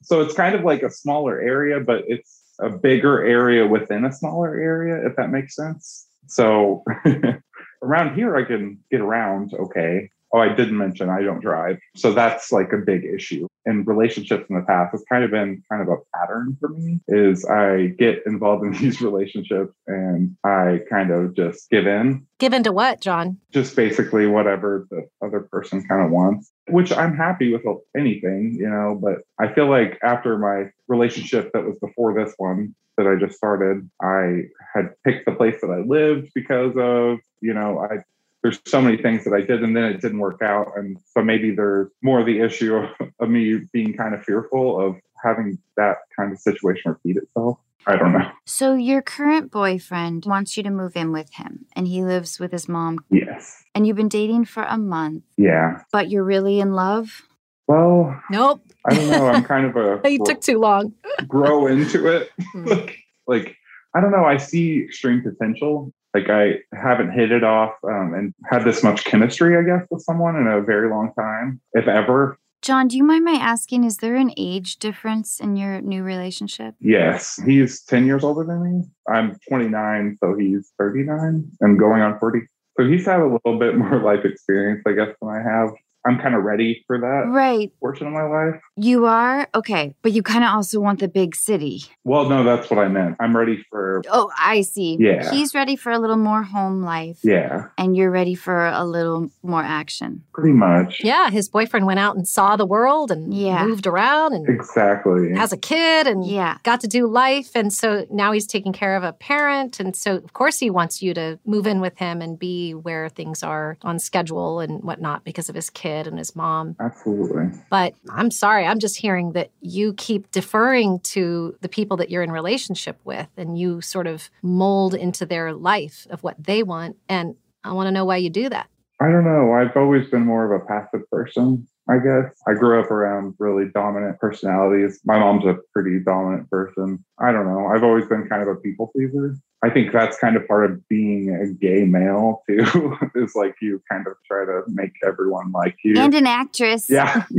So it's kind of like a smaller area, but it's a bigger area within a smaller area, if that makes sense. So around here I can get around okay. Oh, I didn't mention I don't drive. So that's like a big issue. In relationships in the past, it's kind of been kind of a pattern for me is I get involved in these relationships and I kind of just give in. Give in to what, John? Just basically whatever the other person kind of wants, which I'm happy with anything, you know, but I feel like after my relationship that was before this one, that I just started, I had picked the place that I lived because of you know, I there's so many things that I did and then it didn't work out. And so maybe there's more the issue of, of me being kind of fearful of having that kind of situation repeat itself. I don't know. So your current boyfriend wants you to move in with him and he lives with his mom. Yes. And you've been dating for a month. Yeah. But you're really in love? Well, nope. I don't know. I'm kind of a. You took too long. grow into it. Hmm. like, like, I don't know. I see extreme potential like I haven't hit it off um, and had this much chemistry, I guess, with someone in a very long time, if ever. John, do you mind my asking, is there an age difference in your new relationship? Yes. He's 10 years older than me. I'm 29, so he's 39 and going on 40. So he's had a little bit more life experience, I guess, than I have. I'm kind of ready for that right portion of my life. You are? Okay. But you kind of also want the big city. Well, no, that's what I meant. I'm ready for Oh, I see. Yeah. He's ready for a little more home life. Yeah. And you're ready for a little more action. Pretty much. Yeah, his boyfriend went out and saw the world and yeah. moved around and Exactly. Has a kid and yeah. got to do life and so now he's taking care of a parent and so of course he wants you to move in with him and be where things are on schedule and whatnot because of his kid kid and his mom. Absolutely. But I'm sorry, I'm just hearing that you keep deferring to the people that you're in relationship with and you sort of mold into their life of what they want. And I want to know why you do that. I don't know. I've always been more of a passive person. I guess. I grew up around really dominant personalities. My mom's a pretty dominant person. I don't know. I've always been kind of a people pleaser. I think that's kind of part of being a gay male too. is like you kind of try to make everyone like you. And an actress. Yeah.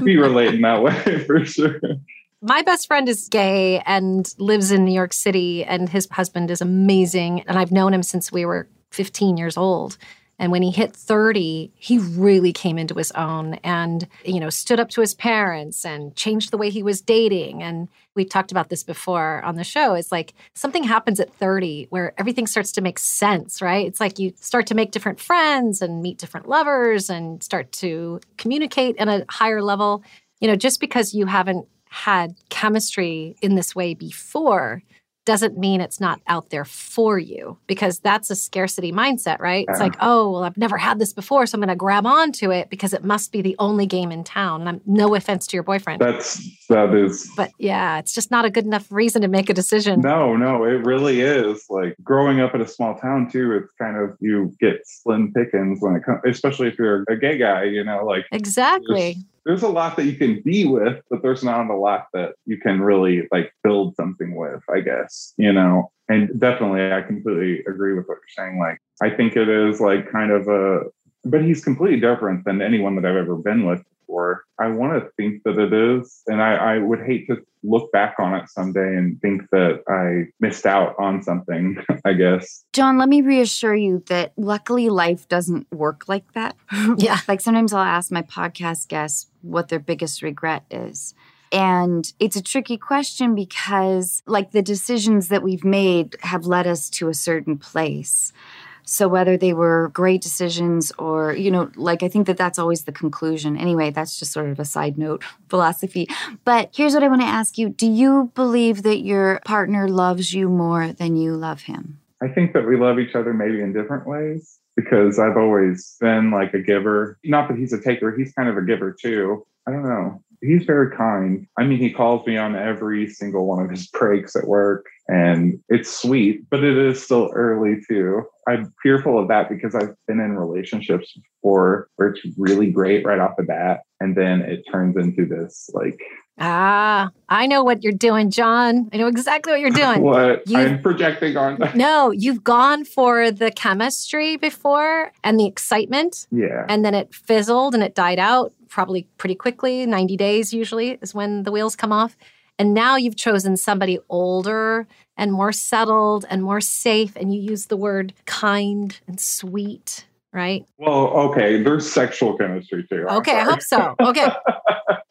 we relate in that way for sure. My best friend is gay and lives in New York City, and his husband is amazing. And I've known him since we were 15 years old. And when he hit 30, he really came into his own and, you know, stood up to his parents and changed the way he was dating. And we talked about this before on the show. It's like something happens at 30 where everything starts to make sense, right? It's like you start to make different friends and meet different lovers and start to communicate at a higher level. You know, just because you haven't had chemistry in this way before doesn't mean it's not out there for you because that's a scarcity mindset, right? It's like, uh-huh. oh, well, I've never had this before, so I'm going to grab onto it because it must be the only game in town. And I'm no offense to your boyfriend. That's that is But yeah, it's just not a good enough reason to make a decision. No, no, it really is. Like growing up in a small town too, it's kind of you get slim pickings when it comes especially if you're a gay guy, you know, like Exactly. There's a lot that you can be with, but there's not a lot that you can really like build something with, I guess, you know. And definitely I completely agree with what you're saying. Like I think it is like kind of a but he's completely different than anyone that I've ever been with before. I want to think that it is. And I, I would hate to look back on it someday and think that I missed out on something, I guess. John, let me reassure you that luckily life doesn't work like that. Yeah. like sometimes I'll ask my podcast guests what their biggest regret is. And it's a tricky question because, like, the decisions that we've made have led us to a certain place. So, whether they were great decisions or, you know, like, I think that that's always the conclusion. Anyway, that's just sort of a side note philosophy. But here's what I want to ask you Do you believe that your partner loves you more than you love him? I think that we love each other maybe in different ways because I've always been like a giver. Not that he's a taker, he's kind of a giver too. I don't know. He's very kind. I mean, he calls me on every single one of his breaks at work, and it's sweet, but it is still early too. I'm fearful of that because I've been in relationships before where it's really great right off the bat, and then it turns into this like Ah, I know what you're doing, John. I know exactly what you're doing. what You- I'm projecting on. No, you've gone for the chemistry before and the excitement, yeah. and then it fizzled and it died out probably pretty quickly. 90 days usually is when the wheels come off. And now you've chosen somebody older and more settled and more safe. And you use the word kind and sweet, right? Well, okay. There's sexual chemistry too. I'm Okay, I hope so. Okay.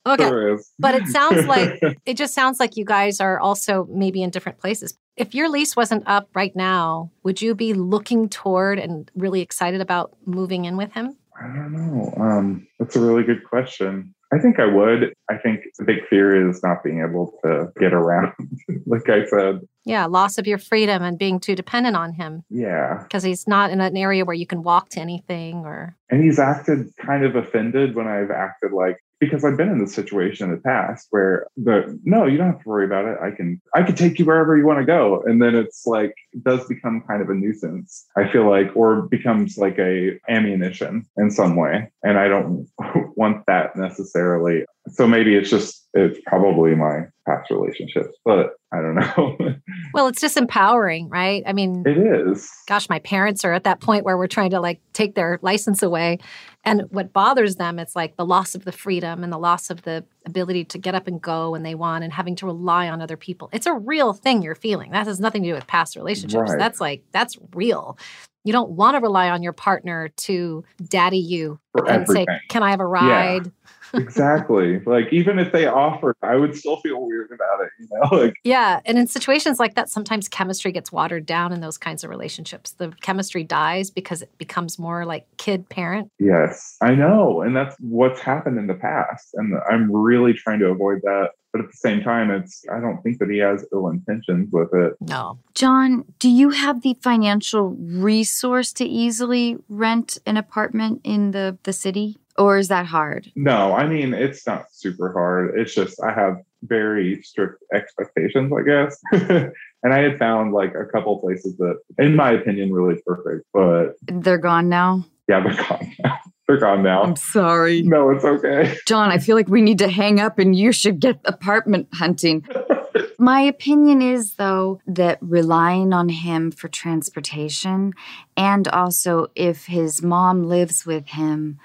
Okay. But it sounds like it just sounds like you guys are also maybe in different places. If your lease wasn't up right now, would you be looking toward and really excited about moving in with him? I don't know. Um, that's a really good question. I think I would. I think the big fear is not being able to get around. like I said, Yeah, loss of your freedom and being too dependent on him yeah. because he's not in an area where you can walk to anything or And he's acted kind of offended when I've acted like because I've been in this situation in the past where the no, you don't have to worry about it. I can I can take you wherever you want to go. And then it's like it does become kind of a nuisance. I feel like or becomes like a ammunition in some way. And I don't want that necessarily. So maybe it's just it's probably my past relationships, but I don't know. well, it's disempowering, right? I mean, it is. gosh, my parents are at that point where we're trying to like take their license away. And what bothers them, it's like the loss of the freedom and the loss of the ability to get up and go when they want and having to rely on other people. It's a real thing you're feeling. That has nothing to do with past relationships. Right. That's like, that's real. You don't want to rely on your partner to daddy you For and say. Can I have a ride? Exactly. Like even if they offered, I would still feel weird about it, you know? Like Yeah. And in situations like that, sometimes chemistry gets watered down in those kinds of relationships. The chemistry dies because it becomes more like kid parent. Yes, I know. And that's what's happened in the past. And I'm really trying to avoid that. But at the same time, it's, I don't think that he has ill intentions with it. No. John, do you have the financial resource to easily rent an apartment in the, the city? Or is that hard? No, I mean, it's not super hard. It's just, I have very strict expectations, I guess. and I had found like a couple places that, in my opinion, really perfect. But They're gone now? yeah, they're gone now. They're gone now. I'm sorry. No, it's okay. John, I feel like we need to hang up and you should get apartment hunting. My opinion is, though, that relying on him for transportation and also if his mom lives with him,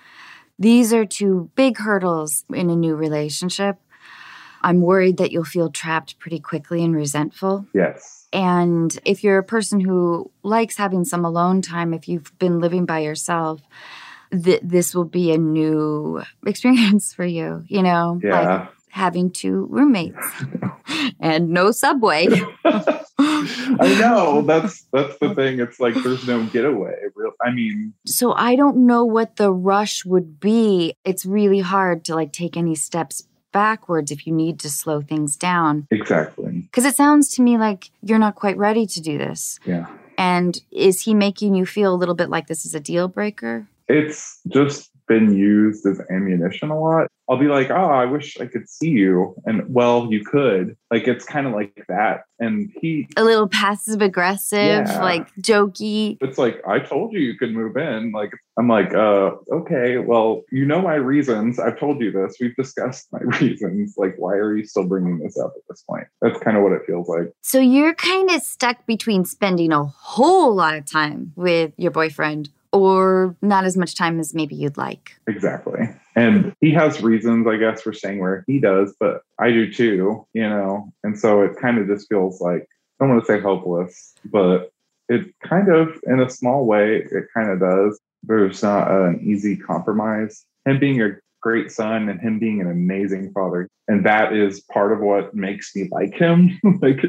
these are two big hurdles in a new relationship. I'm worried that you'll feel trapped pretty quickly and resentful. Yes. And if you're a person who likes having some alone time, if you've been living by yourself, th- this will be a new experience for you, you know? Yeah. Like having two roommates and no subway. I know that's that's the thing. It's like there's no getaway. Real, I mean, so I don't know what the rush would be. It's really hard to like take any steps backwards if you need to slow things down. exactly. Because it sounds to me like you're not quite ready to do this. Yeah. And is he making you feel a little bit like this is a deal breaker? It's just been used as ammunition a lot. I'll be like, oh, I wish I could see you. And well, you could. Like it's kind of like that. And he A little passive aggressive, Yeah. like jokey. it's like, I told you you could move in. Like I'm like, uh, okay, well, you know my reasons. I've told you this. We've discussed my reasons. Like, why are you still bringing this up at this point? That's kind of what it feels like. So you're kind of stuck between spending a whole lot of time with your boyfriend or not as much time as maybe you'd like. Exactly. And he has reasons, I guess, for staying where he does, but I do too, you know? And so it kind of just feels like, I don't want to say hopeless, but it kind of, in a small way, it kind of does. There's not an easy compromise. Him being a great son and him being an amazing father. And that is part of what makes me like him. like,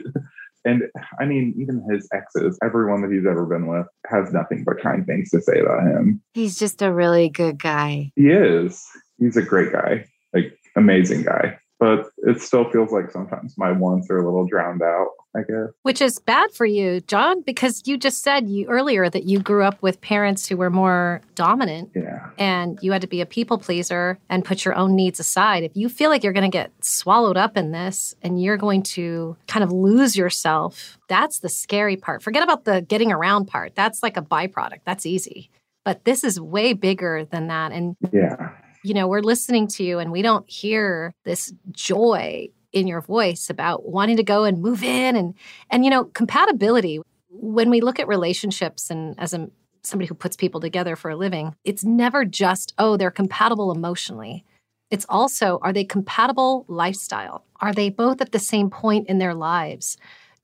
and I mean, even his exes, everyone that he's ever been with has nothing but kind things to say about him. He's just a really good guy. He is. He's a great guy, like amazing guy. But it still feels like sometimes my wants are a little drowned out, I guess. Which is bad for you, John, because you just said you earlier that you grew up with parents who were more dominant Yeah. and you had to be a people pleaser and put your own needs aside. If you feel like you're going to get swallowed up in this and you're going to kind of lose yourself, that's the scary part. Forget about the getting around part. That's like a byproduct. That's easy. But this is way bigger than that. And Yeah. You know, we're listening to you and we don't hear this joy in your voice about wanting to go and move in and and you know, compatibility when we look at relationships and as a somebody who puts people together for a living, it's never just oh, they're compatible emotionally. It's also are they compatible lifestyle? Are they both at the same point in their lives?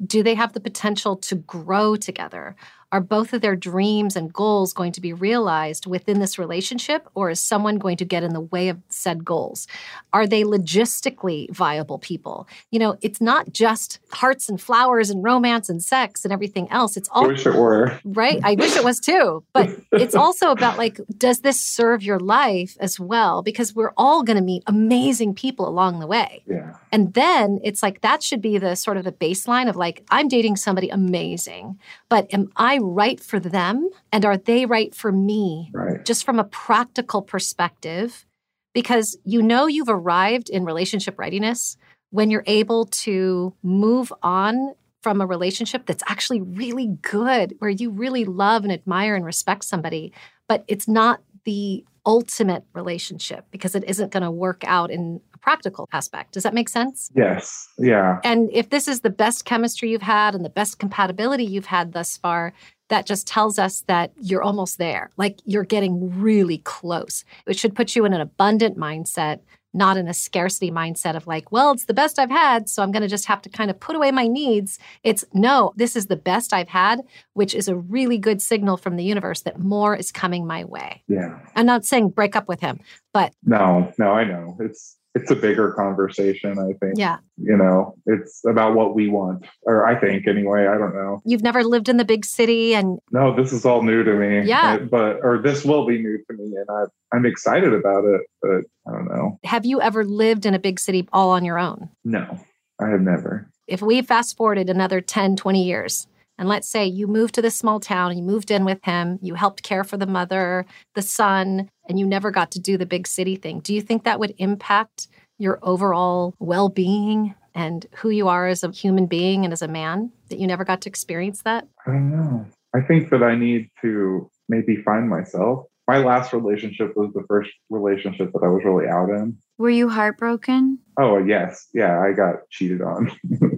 Do they have the potential to grow together? Are both of their dreams and goals going to be realized within this relationship, or is someone going to get in the way of said goals? Are they logistically viable people? You know, it's not just hearts and flowers and romance and sex and everything else. It's all. I wish it were. right. I wish it was too. But it's also about like, does this serve your life as well? Because we're all going to meet amazing people along the way. Yeah. And then it's like that should be the sort of the baseline of like, I'm dating somebody amazing, but am I right for them? And are they right for me? Right. Just from a practical perspective, because you know you've arrived in relationship readiness when you're able to move on from a relationship that's actually really good, where you really love and admire and respect somebody, but it's not the ultimate relationship because it isn't going to work out in a practical aspect. Does that make sense? Yes. Yeah. And if this is the best chemistry you've had and the best compatibility you've had thus far, that just tells us that you're almost there. Like you're getting really close. It should put you in an abundant mindset, not in a scarcity mindset of like, well, it's the best I've had. So I'm going to just have to kind of put away my needs. It's no, this is the best I've had, which is a really good signal from the universe that more is coming my way. Yeah. I'm not saying break up with him, but No, no, I know. It's it's a bigger conversation, I think. yeah, You know, it's about what we want. Or I think anyway. I don't know. you've never lived in the big city and No, this is all new to me. Yeah. But or this will be new to me and I I'm excited about it, but I don't know. have you ever lived in a big city all on your own? No. I have never. if we fast forwarded another 10, 20 years, and let's say you moved to this small town you moved in with him, you helped care for the mother, the son, and you never got to do the big city thing, do you think that would impact your overall well being and who you are as a human being and as a man that you never got to experience that? I don't know. I think that I need to maybe find myself. My last relationship was the first relationship that I was really out in. Were you heartbroken? Oh yes, yeah, I got cheated on.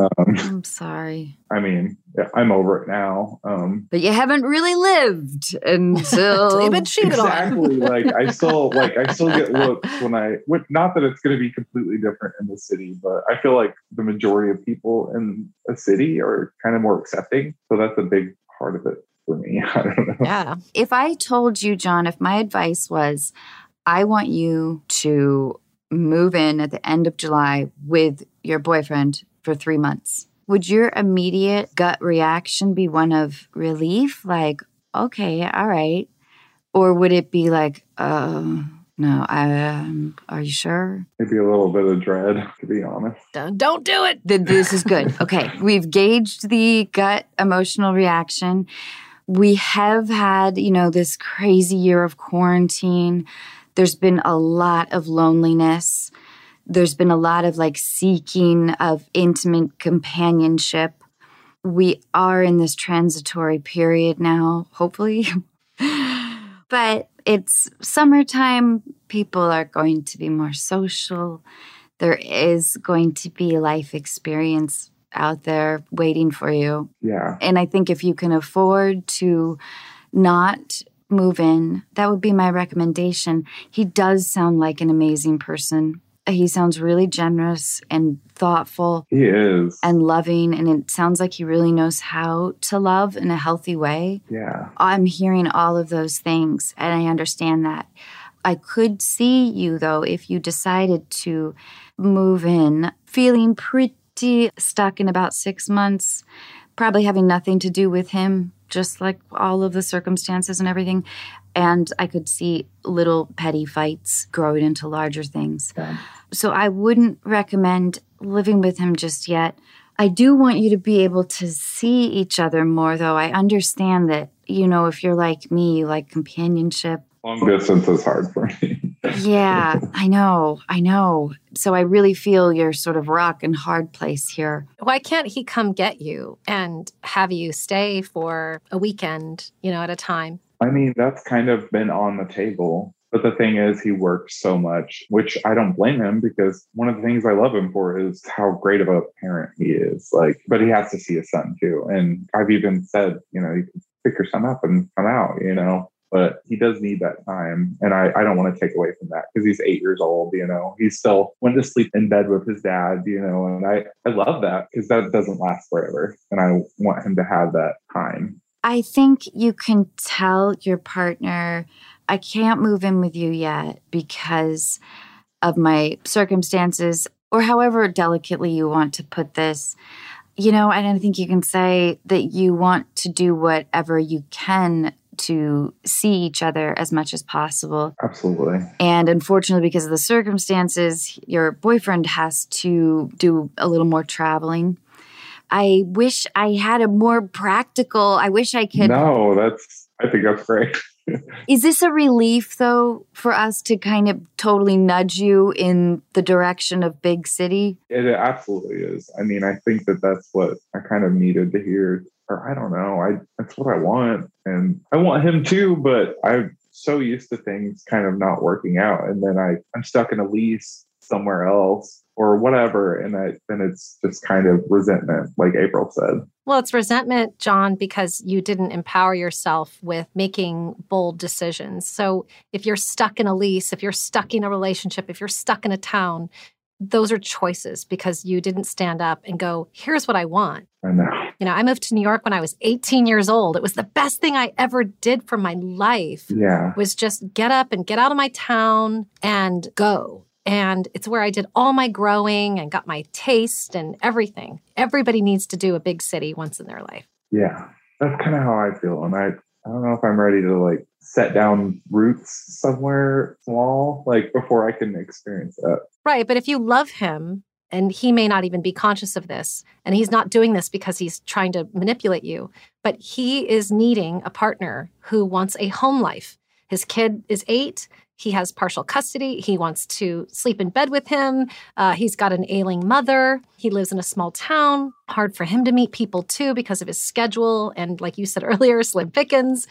Um, I'm sorry. I mean, I'm over it now. Um, But you haven't really lived until You've been cheated exactly. like I still like I still get looks when I. with- Not that it's going to be completely different in the city, but I feel like the majority of people in a city are kind of more accepting. So that's a big part of it for me. I don't know. Yeah. if I told you, John, if my advice was, I want you to move in at the end of July with your boyfriend for three months, would your immediate gut reaction be one of relief? Like, okay, all right. Or would it be like, oh, no, I, um, are you sure? Maybe a little bit of dread, to be honest. Don't, don't do it. This is good. Okay. We've gauged the gut emotional reaction. We have had, you know, this crazy year of quarantine. There's been a lot of loneliness. There's been a lot of like seeking of intimate companionship. We are in this transitory period now, hopefully. but it's summertime. People are going to be more social there is going to be life experience out there waiting for you. Yeah. And I think if you can afford to not move in, that would be my recommendation. He does sound like an amazing person. He sounds really generous and thoughtful He is. and loving. And it sounds like he really knows how to love in a healthy way. yeah. I'm hearing all of those things and I understand that. I could see you though if you decided to move in feeling pretty stuck in about six months, probably having nothing to do with him, just like all of the circumstances and everything. And I could see little petty fights growing into larger things. Yeah. So I wouldn't recommend living with him just yet. I do want you to be able to see each other more, though. I understand that, you know, if you're like me, you like companionship. Long distance is hard for me. Yeah, I know. I know. So I really feel your sort of rock and hard place here. Why can't he come get you and have you stay for a weekend, you know, at a time? I mean, that's kind of been on the table. But the thing is, he works so much, which I don't blame him because one of the things I love him for is how great of a parent he is. Like, but he has to see his son too. And I've even said, you know, you can pick your son up and come out, you know, but he does need that time. And I, I don't want to take away from that because he's eight years old, you know, he still went to sleep in bed with his dad, you know, and I, I love that because that doesn't last forever. And I want him to have that time. I think you can tell your partner, I can't move in with you yet because of my circumstances, or however delicately you want to put this. You know, and I think you can say that you want to do whatever you can to see each other as much as possible. Absolutely. And unfortunately, because of the circumstances, your boyfriend has to do a little more traveling. I wish I had a more practical, I wish I could. No, that's, I think that's great. Is this a relief, though, for us to kind of totally nudge you in the direction of big city? It absolutely is. I mean, I think that that's what I kind of needed to hear. Or I don't know. I that's what I want, and I want him too. But I'm so used to things kind of not working out, and then I I'm stuck in a lease somewhere else or whatever, and I then it's just kind of resentment, like April said. Well, it's resentment, John, because you didn't empower yourself with making bold decisions. So if you're stuck in a lease, if you're stuck in a relationship, if you're stuck in a town, those are choices because you didn't stand up and go, here's what I want. I know. You know, I moved to New York when I was 18 years old. It was the best thing I ever did for my life Yeah. was just get up and get out of my town and go. And it's where I did all my growing and got my taste and everything. Everybody needs to do a big city once in their life. Yeah. That's kind of how I feel, and I I don't know if I'm ready to like set down roots somewhere small, like before I can experience that. Right. But if you love him, and he may not even be conscious of this, and he's not doing this because he's trying to manipulate you, but he is needing a partner who wants a home life. His kid is eight. He has partial custody. He wants to sleep in bed with him. Uh, he's got an ailing mother. He lives in a small town. Hard for him to meet people too because of his schedule. And like you said earlier, slim pickings.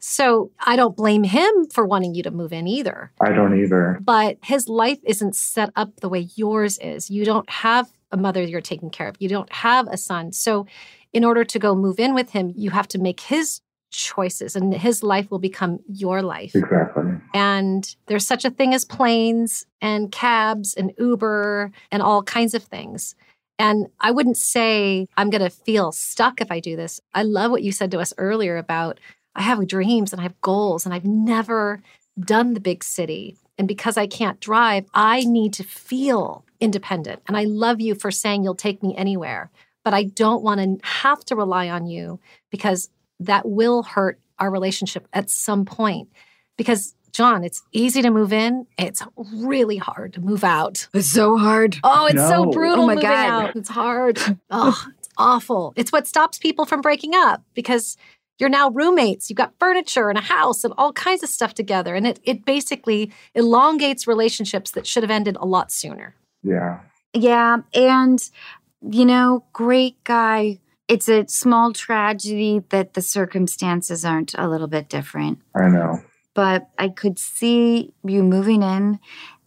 So I don't blame him for wanting you to move in either I don't either. but his life isn't set up the way yours is. You don't have a mother you're taking care of. You don't have a son. So, in order to go move in with him, you have to make his choices and his life will become your life. Exactly. And there's such a thing as planes and cabs and Uber and all kinds of things. And I wouldn't say I'm going to feel stuck if I do this. I love what you said to us earlier about I have dreams and I have goals and I've never done the big city. And because I can't drive, I need to feel independent. And I love you for saying you'll take me anywhere. But I don't want to have to rely on you because that will hurt our relationship at some point. Because, John, it's easy to move in, it's really hard to move out. It's so hard. Oh, it's so brutal. Oh my moving God. out. It's hard. Oh, it's awful. It's what stops people from breaking up because you're now roommates. You've got furniture and a house and all kinds of stuff together. And it, it basically elongates relationships that should have ended a lot sooner. Yeah. Yeah. And, you know, great guy. It's a small tragedy that the circumstances aren't a little bit different. I know. But I could see you moving in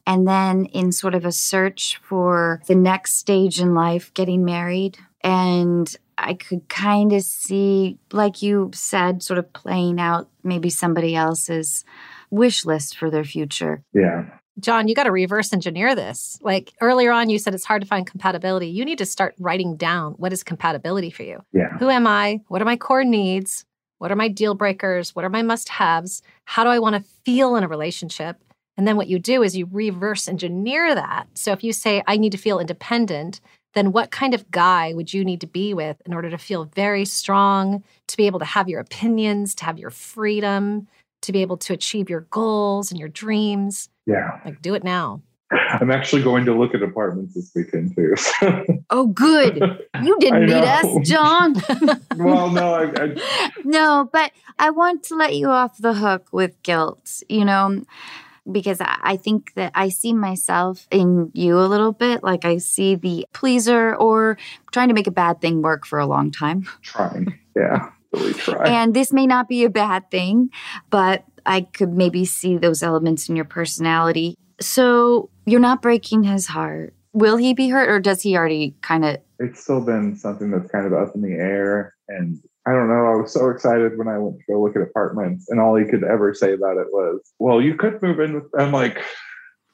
and then in sort of a search for the next stage in life, getting married. And I could kind of see, like you said, sort of playing out maybe somebody else's wish list for their future. Yeah. John, you got to reverse engineer this. Like earlier on, you said it's hard to find compatibility. You need to start writing down what is compatibility for you. Yeah. Who am I? What are my core needs? What are my deal breakers? What are my must haves? How do I want to feel in a relationship? And then what you do is you reverse engineer that. So if you say, I need to feel independent, then what kind of guy would you need to be with in order to feel very strong, to be able to have your opinions, to have your freedom, to be able to achieve your goals and your dreams? Yeah. Like, do it now. I'm actually going to look at apartments this weekend too. so- Oh, good. You didn't need us, John. well, no, I, I, no, but I want to let you off the hook with guilt, you know, because I I think that I see myself in you a little bit. Like I see the pleaser or trying to make a bad thing work for a long time. trying. Yeah. Really try. And this may not be a bad thing, but I could maybe see those elements in your personality. So you're not breaking his heart. Will he be hurt or does he already kind of it's still been something that's kind of up in the air. And I don't know. I was so excited when I went to go look at apartments, and all he could ever say about it was, "Well, you could move in." with I'm like,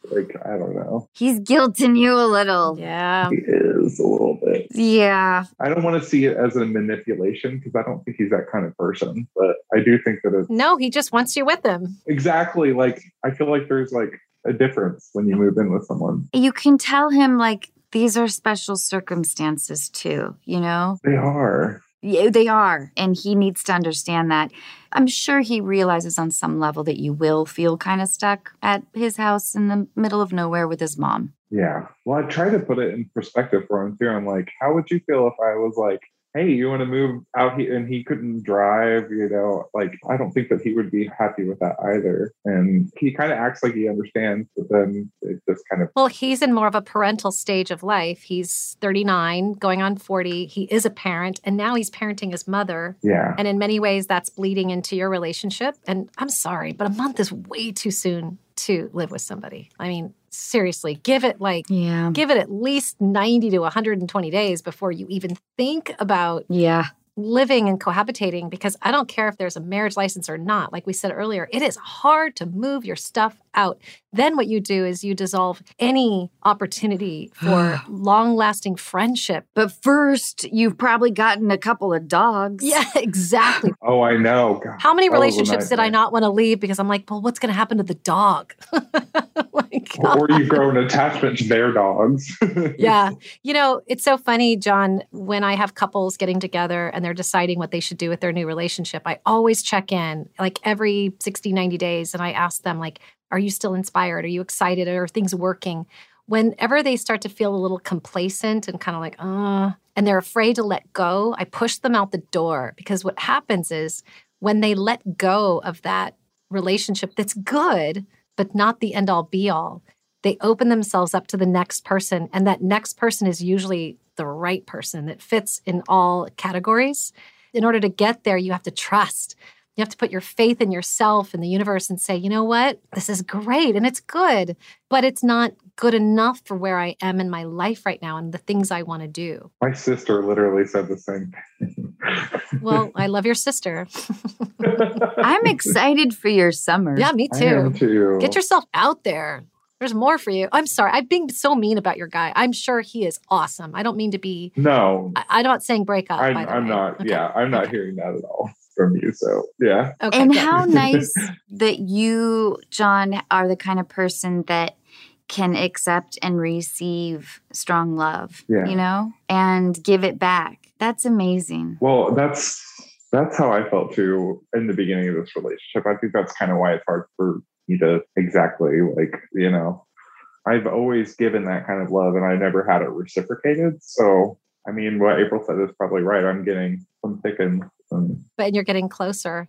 like I don't know. he's guilting you a little. Yeah. He is a little bit. Yeah. I don't want to see it as a manipulation because I don't think he's that kind of person. But I do think that it's No, he just wants you with him. exactly like I feel like there's like a difference when you move in with someone. You can tell him like these are special circumstances too, you know? They are. Yeah, they are. And he needs to understand that. I'm sure he realizes on some level that you will feel kind of stuck at his house in the middle of nowhere with his mom. Yeah. Well, I try to put it in perspective for him too. I'm like, how would you feel if I was like, hey, you want to move out here? And he couldn't drive, you know, like, I don't think that he would be happy with that either. And he kind of acts like he understands, but then it just kind of, Well, he's in more of a parental stage of life. He's 39, going on 40. He is a parent, and now he's parenting his mother. yeah. And in many ways, that's bleeding into your relationship. And I'm sorry, but a month is way too soon to live with somebody. I mean, seriously, give it like, Yeah. give it at least 90 to 120 days before you even think about Yeah. living and cohabitating because I don't care if there's a marriage license or not. Like we said earlier, it is hard to move your stuff out. Then what you do is you dissolve any opportunity for long lasting friendship. But first, you've probably gotten a couple of dogs. Yeah, exactly. Oh, I know. God, How many that was a relationships did I not want to leave because I'm like, well, what's going to happen to the dog? like, Or you grow an attachment to their dogs. yeah. You know, it's so funny, John, when I have couples getting together and they're deciding what they should do with their new relationship, I always check in like every 60, 90 days and I ask them, like, are you still inspired? Are you excited? Are things working? Whenever they start to feel a little complacent and kind of like, uh, and they're afraid to let go, I push them out the door because what happens is when they let go of that relationship that's good, but not the end all be all, they open themselves up to the next person and that next person is usually the right person that fits in all categories. In order to get there you have to trust you have to put your faith in yourself and the universe and say you know what this is great and it's good but it's not good enough for where I am in my life right now and the things I want to do. My sister literally said the same thing. Well, I love your sister. I'm excited for your summer. Yeah, me too. too. Get yourself out there. There's more for you. I'm sorry. I'm being so mean about your guy. I'm sure he is awesome. I don't mean to be, No, I, I'm not saying break up. I'm, by the I'm way. not. Okay. Yeah, I'm not Okay. hearing that at all from you. So yeah, Okay, and how nice that you, John, are the kind of person that can accept and receive strong love, Yeah. you know, and give it back. That's amazing. Well, that's that's how I felt too in the beginning of this relationship. I think that's kind of why it's hard for me to exactly like, you know, I've always given that kind of love and I never had it reciprocated. So, I mean, what April said is probably right. I'm getting some thick and um, but you're getting closer.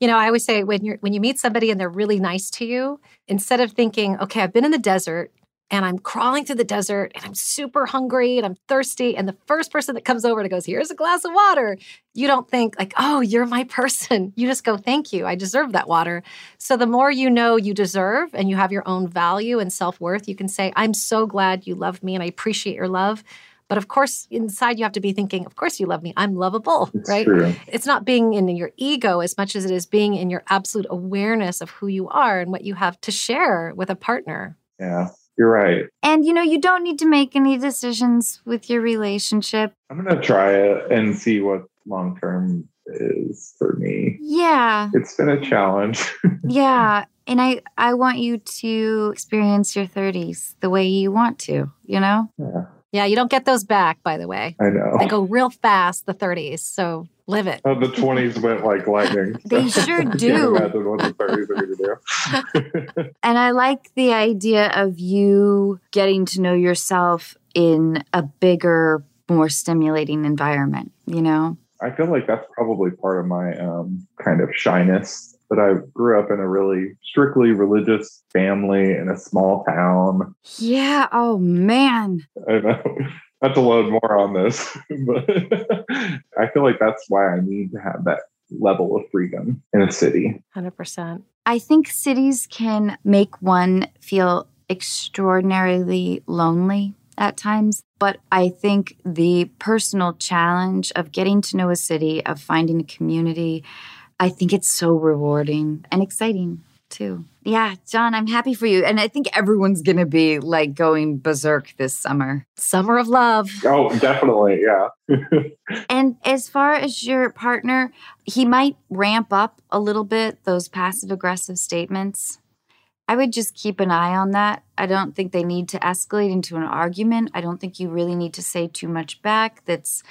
You know, I always say when you're when you meet somebody and they're really nice to you, instead of thinking, okay, I've been in the desert and I'm crawling through the desert and I'm super hungry and I'm thirsty, and the first person that comes over and goes, "Here's a glass of water," you don't think like, "Oh, you're my person." You just go, "Thank you, I deserve that water." So the more you know you deserve and you have your own value and self worth, you can say, "I'm so glad you love me and I appreciate your love." But of course, inside you have to be thinking, "Of course you love me. I'm lovable," it's right? true. it's not being in your ego as much as it is being in your absolute awareness of who you are and what you have to share with a partner. Yeah, you're right. And, you know, you don't need to make any decisions with your relationship. I'm going to try it and see what long term is for me. Yeah. It's been a challenge. Yeah. And I, I want you to experience your 30s the way you want to, you know? yeah, Yeah, you don't get those back, by the way. I know. They go real fast, the 30s. So live it. Oh, the 20s went like lightning. They sure do. imagine what the 30s are going to do. And I like the idea of you getting to know yourself in a bigger, more stimulating environment, you know? I feel like that's probably part of my um, kind of shyness. But I grew up in a really strictly religious family in a small town. Yeah. Oh, man. I know. Not to load more on this, but I feel like that's why I need to have that level of freedom in a city. 100%. I think cities can make one feel extraordinarily lonely at times. But I think the personal challenge of getting to know a city, of finding a community, I think it's so rewarding and exciting too. Yeah, John, I'm happy for you. And I think everyone's going to be like going berserk this summer. Summer of love. Oh, definitely. Yeah. And as far as your partner, he might ramp up a little bit those passive aggressive statements. I would just keep an eye on that. I don't think they need to escalate into an argument. I don't think you really need to say too much back that's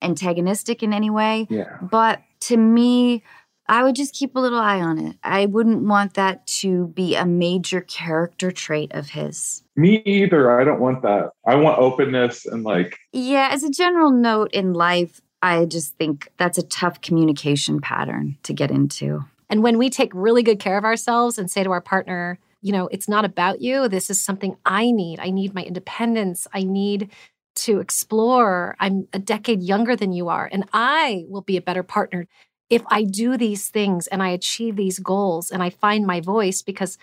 antagonistic in any way. yeah. But to me, I would just keep a little eye on it. I wouldn't want that to be a major character trait of his. Me either. I don't want that. I want openness and like, Yeah, as a general note in life, I just think that's a tough communication pattern to get into. And when we take really good care of ourselves and say to our partner, you know, it's not about you. This is something I need. I need my independence. I need to explore. I'm a decade younger than you are, and I will be a better partner if I do these things and I achieve these goals and I find my voice because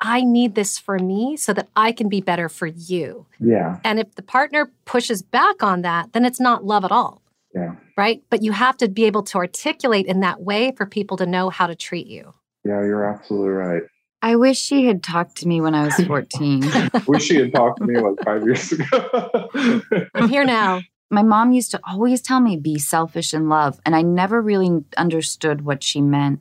I need this for me so that I can be better for you. yeah, And if the partner pushes back on that, then it's not love at all yeah, right? But you have to be able to articulate in that way for people to know how to treat you. yeah, you're absolutely right. I wish she had talked to me when I was 14. Wish she had talked to me like five years ago. I'm here now. My mom used to always tell me be selfish in love, and I never really understood what she meant.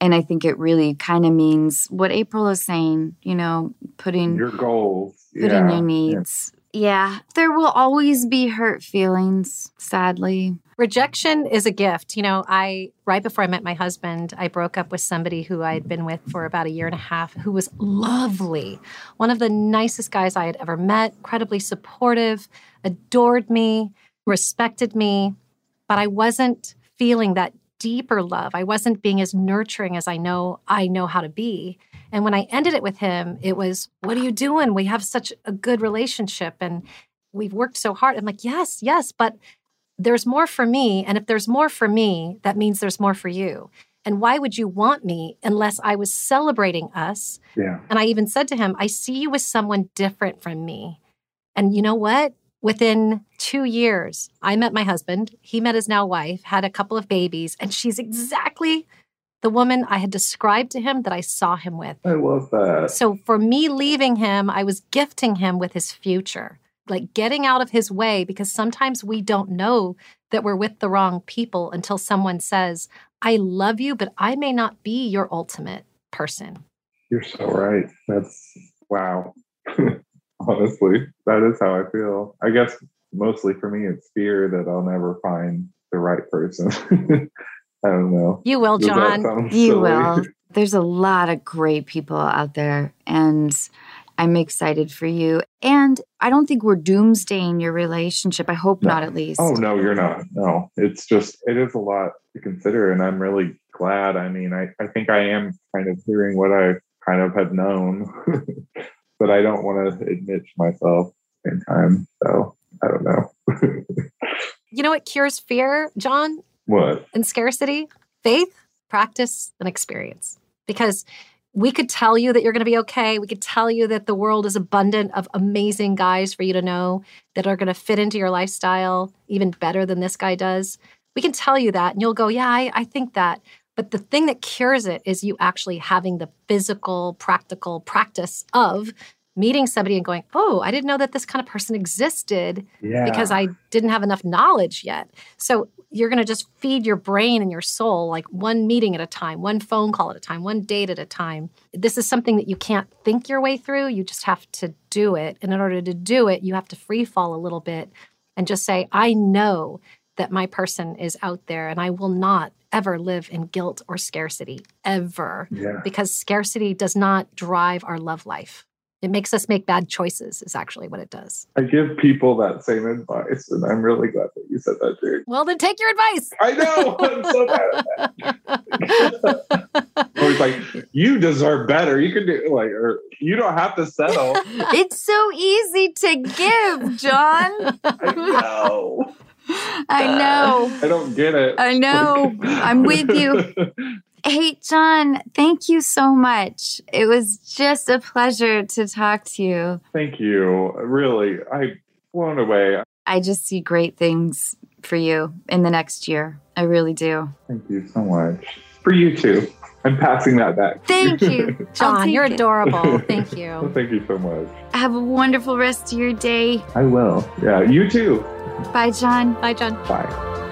And I think it really kind of means what April is saying, you know, putting Your goals. putting yeah. your needs. Yeah, there will always be hurt feelings, sadly. Rejection is a gift. You know, I, right before I met my husband, I broke up with somebody who I had been with for about a year and a half who was lovely. One of the nicest guys I had ever met, incredibly supportive, adored me, respected me. But I wasn't feeling that deeper love. I wasn't being as nurturing as I know I know how to be. And when I ended it with him, it was, What are you doing? We have such a good relationship and we've worked so hard. I'm like, Yes, yes, but there's more for me. And if there's more for me, that means there's more for you. And why would you want me unless I was celebrating us? Yeah. And I even said to him, I see you as someone different from me. And you know what? Within two years, I met my husband. He met his now wife, had a couple of babies, and she's exactly the woman I had described to him that I saw him with. I love that. So for me leaving him, I was gifting him with his future, like getting out of his way, because sometimes we don't know that we're with the wrong people until someone says, I love you, but I may not be your ultimate person. You're so right. That's wow. Honestly, that is how I feel. I guess mostly for me, it's fear that I'll never find the right person. I don't know. You will, Does John. You silly? will. There's a lot of great people out there, and I'm excited for you. And I don't think we're doomsdaying your relationship. I hope No. not, at least. Oh no, you're not. No, it's just it is a lot to consider, and I'm really glad. I mean, I I think I am kind of hearing what I kind of have known, but I don't want to admit to myself in time. So I don't know You know what cures fear, John, what. and scarcity? Faith, practice, and experience. Because we could tell you that you're going to be okay. We could tell you that the world is abundant of amazing guys for you to know that are going to fit into your lifestyle even better than this guy does. We can tell you that, and you'll go, Yeah, I, I think that. But the thing that cures it is you actually having the physical, practical practice of meeting somebody and going, Oh, I didn't know that this kind of person existed Yeah, because I didn't have enough knowledge yet. So you're going to just feed your brain and your soul like one meeting at a time, one phone call at a time, one date at a time. This is something that you can't think your way through. You just have to do it. And in order to do it, you have to free fall a little bit and just say, I know that my person is out there and I will not ever live in guilt or scarcity ever yeah. because scarcity does not drive our love life. It makes us make bad choices, is actually what it does. I give people that same advice, and I'm really glad that you said that, Jake. Well, then take your advice. I know. I'm so bad at that. like, you deserve better. You can do like, or you don't have to settle. It's so easy to give, John. I know. I know. I don't get it. I know. I'm with you. Hey, John, thank you so much. It was just a pleasure to talk to you. Thank you. Really, I blown away. I just see great things for you in the next year. I really do. Thank you so much. For you too. I'm passing that back. Thank you. John, you're it. adorable. Thank Well, you. thank you so much. Have a wonderful rest of your day. I will. Yeah, you too. Bye, John. Bye, John. Bye.